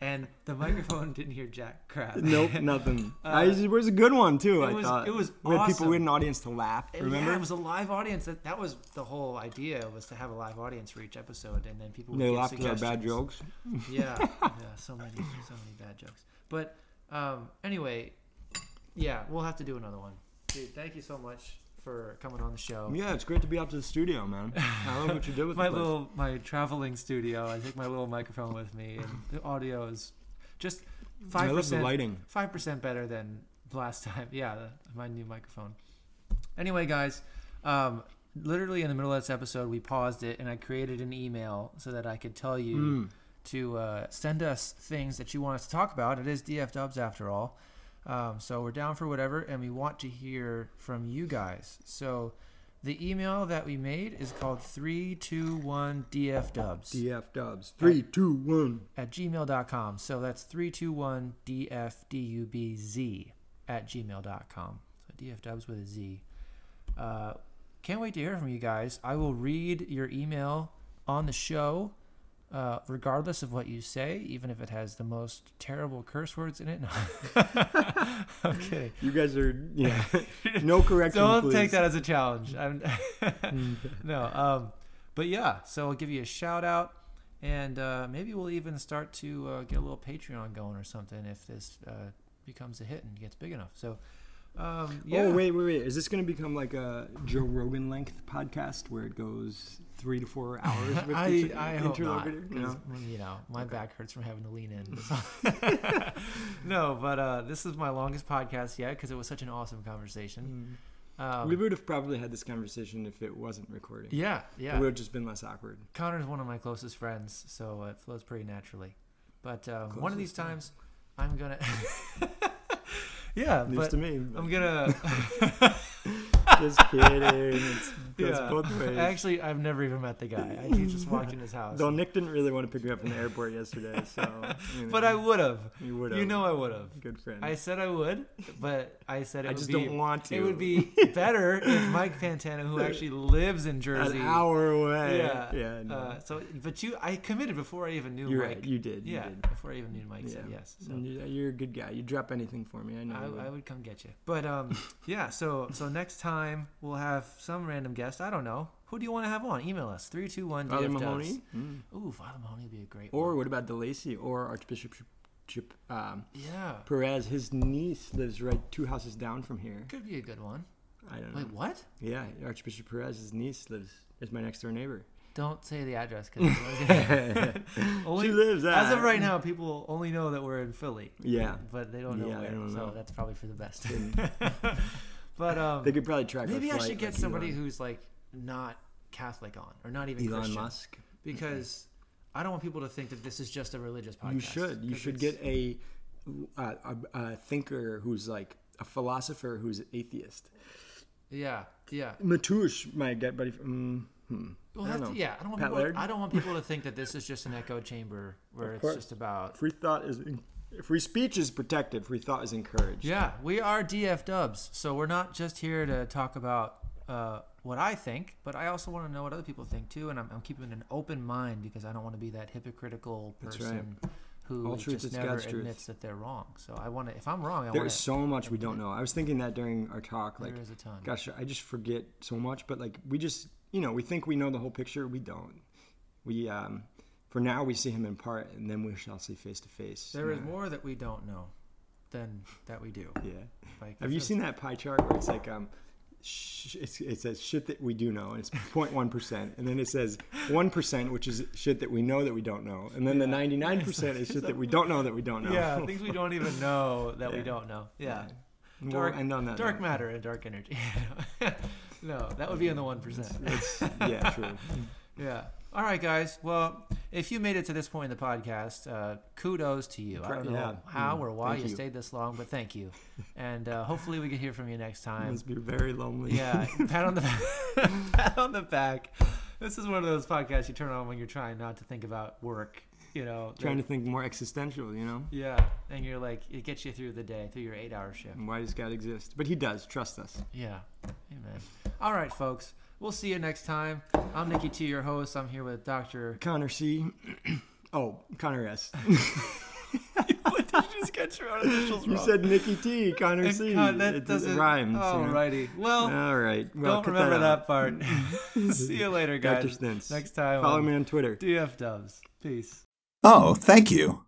and the microphone didn't hear jack crap. Nope, nothing. Uh, I, it was a good one too. it I was- thought it was we had people. We had an audience to laugh. Remember? Yeah, it was a live audience. That that was the whole idea was to have a live audience for each episode, and then people would they laughed at our bad jokes. yeah, yeah, so many, so many bad jokes. But um, anyway, yeah, we'll have to do another one. Dude, thank you so much for coming on the show. Yeah, it's great to be out to the studio, man. I love what you did with my the little my traveling studio. I take my little microphone with me, and the audio is just five percent lighting. five percent better than last time. Yeah, the, my new microphone. Anyway, guys, um, literally in the middle of this episode, we paused it, and I created an email so that I could tell you Mm. to uh, send us things that you want us to talk about. It is DF Dubs after all. Um, so we're down for whatever, and we want to hear from you guys. So the email that we made is called 321DF Dubs DF Dubs. Three, two, one. at gmail.com. So that's 321DFDUBZ at gmail.com. So DF Dubs with a Z. Uh, can't wait to hear from you guys. I will read your email on the show, uh, regardless of what you say, even if it has the most terrible curse words in it. No. I'm kidding. You guys are yeah. no correction. Don't please. take that as a challenge. I'm no. Um, but yeah, so I'll give you a shout out, and uh, maybe we'll even start to uh, get a little Patreon going or something if this uh, becomes a hit and gets big enough. So, um, yeah. Oh wait, wait, wait! Is this going to become like a Joe Rogan length podcast where it goes three to four hours with I, each I hope not. interlocutor? 'cause, No? You know, my back hurts from having to lean in. no, but uh, this is my longest podcast yet because it was such an awesome conversation. Um, we would have probably had this conversation if it wasn't recording. yeah, yeah. It would have just been less awkward. Connor's one of my closest friends, so it flows pretty naturally. But um, one of these times, I'm gonna. yeah, News but to me. I'm gonna. just kidding. It's, goes yeah. both ways. Actually, I've never even met the guy. I just walked in his house. Though Nick didn't really want to pick me up from the airport yesterday, so. You know, But I would have. You would have. You know, I would have. Good friend. I said I would, but I said it I would just be. don't want to. It would be better if Mike Fantana, who actually lives in Jersey, an hour away. yeah, Yeah. No. Uh, so, but you, I committed before I even knew You're Mike. right. You did. You yeah, did. before I even knew Mike said Yeah. yes. So. And you- You're a good guy. You drop anything for me. I know. you would. I, I would come get you. But um, yeah. So so next time we'll have some random guest. I don't know. Who do you want to have on? Email us three two one Father DF Mahoney. Mm. Ooh, Father Mahoney would be a great. Or one. what about DeLacy or Archbishop Chip, um, yeah, Perez? His niece lives right two houses down from here. could be a good one. I don't know. Wait, what? Yeah, Archbishop Perez's niece lives is my next door neighbor. Don't say the address because she lives as of right now, people only know that we're in Philly. Yeah, but they don't know Yeah, where. don't so know. that's probably for the best. but um, they could probably track. maybe I should get like somebody Elon. who's like not Catholic on, or not even Elon Christian. Musk. because I don't want people to think that this is just a religious podcast. You should. You should get a, a, a, a thinker who's like a philosopher who's atheist. Yeah, yeah. Matouche might get, but if, mm, hmm. Well, I don't that's, know. yeah. I don't want Pat people. Laird? I don't want people to think that this is just an echo chamber where it's just about. Free thought is free speech is protected. Free thought is encouraged. Yeah, we are DF Dubs, so we're not just here to talk about uh, what I think, but I also want to know what other people think too, and I'm, I'm keeping an open mind because I don't want to be that hypocritical person who All truth just never God's truth. admits that they're wrong. So I want to. If I'm wrong, I There want is so much we don't know. I was thinking that during our talk, like, there is a ton. gosh, I just forget so much. But like, we just, you know, we think we know the whole picture. We don't. We, um, for now, we see him in part, and then we shall see face to face. There is Yeah. more that we don't know than that we do. Yeah. Like, Have you seen that pie chart where it's like um, sh- it's, it says shit that we do know, and it's 0.1 percent, and then it says one percent, which is shit that we know that we don't know, and then the 99 percent is shit that we don't know that we don't know. Yeah, things we don't even know that we don't know. Yeah. We'll Dark, that. dark note. matter and dark energy. no, that would be in the 1%. It's, yeah, true. Yeah. All right, guys. Well, if you made it to this point in the podcast, uh, kudos to you. I don't know Yeah. how or why you you. stayed this long, but thank you. And uh, hopefully we can hear from you next It time. must be very lonely. Yeah, pat on the back. pat on the back. This is one of those podcasts you turn on when you're trying not to think about work. You know, Trying to think more existential, you know? yeah, and you're like, it gets you through the day, through your eight-hour shift. And why does God exist? But He does. Trust us. Yeah, amen. All right, folks. We'll see you next time. I'm Nikki T, your host. I'm here with Doctor. Connor C. oh, Connor S. what did you just get your own initials you said Nikki T. Connor And C. God, that it, doesn't it rhymes. you know? Alrighty. Well, All right. Well, don't remember that, out. part. See you later, guys. Dr. Schmitz. Next time. Follow on me on Twitter. DF Dubs. Peace. Oh, thank you.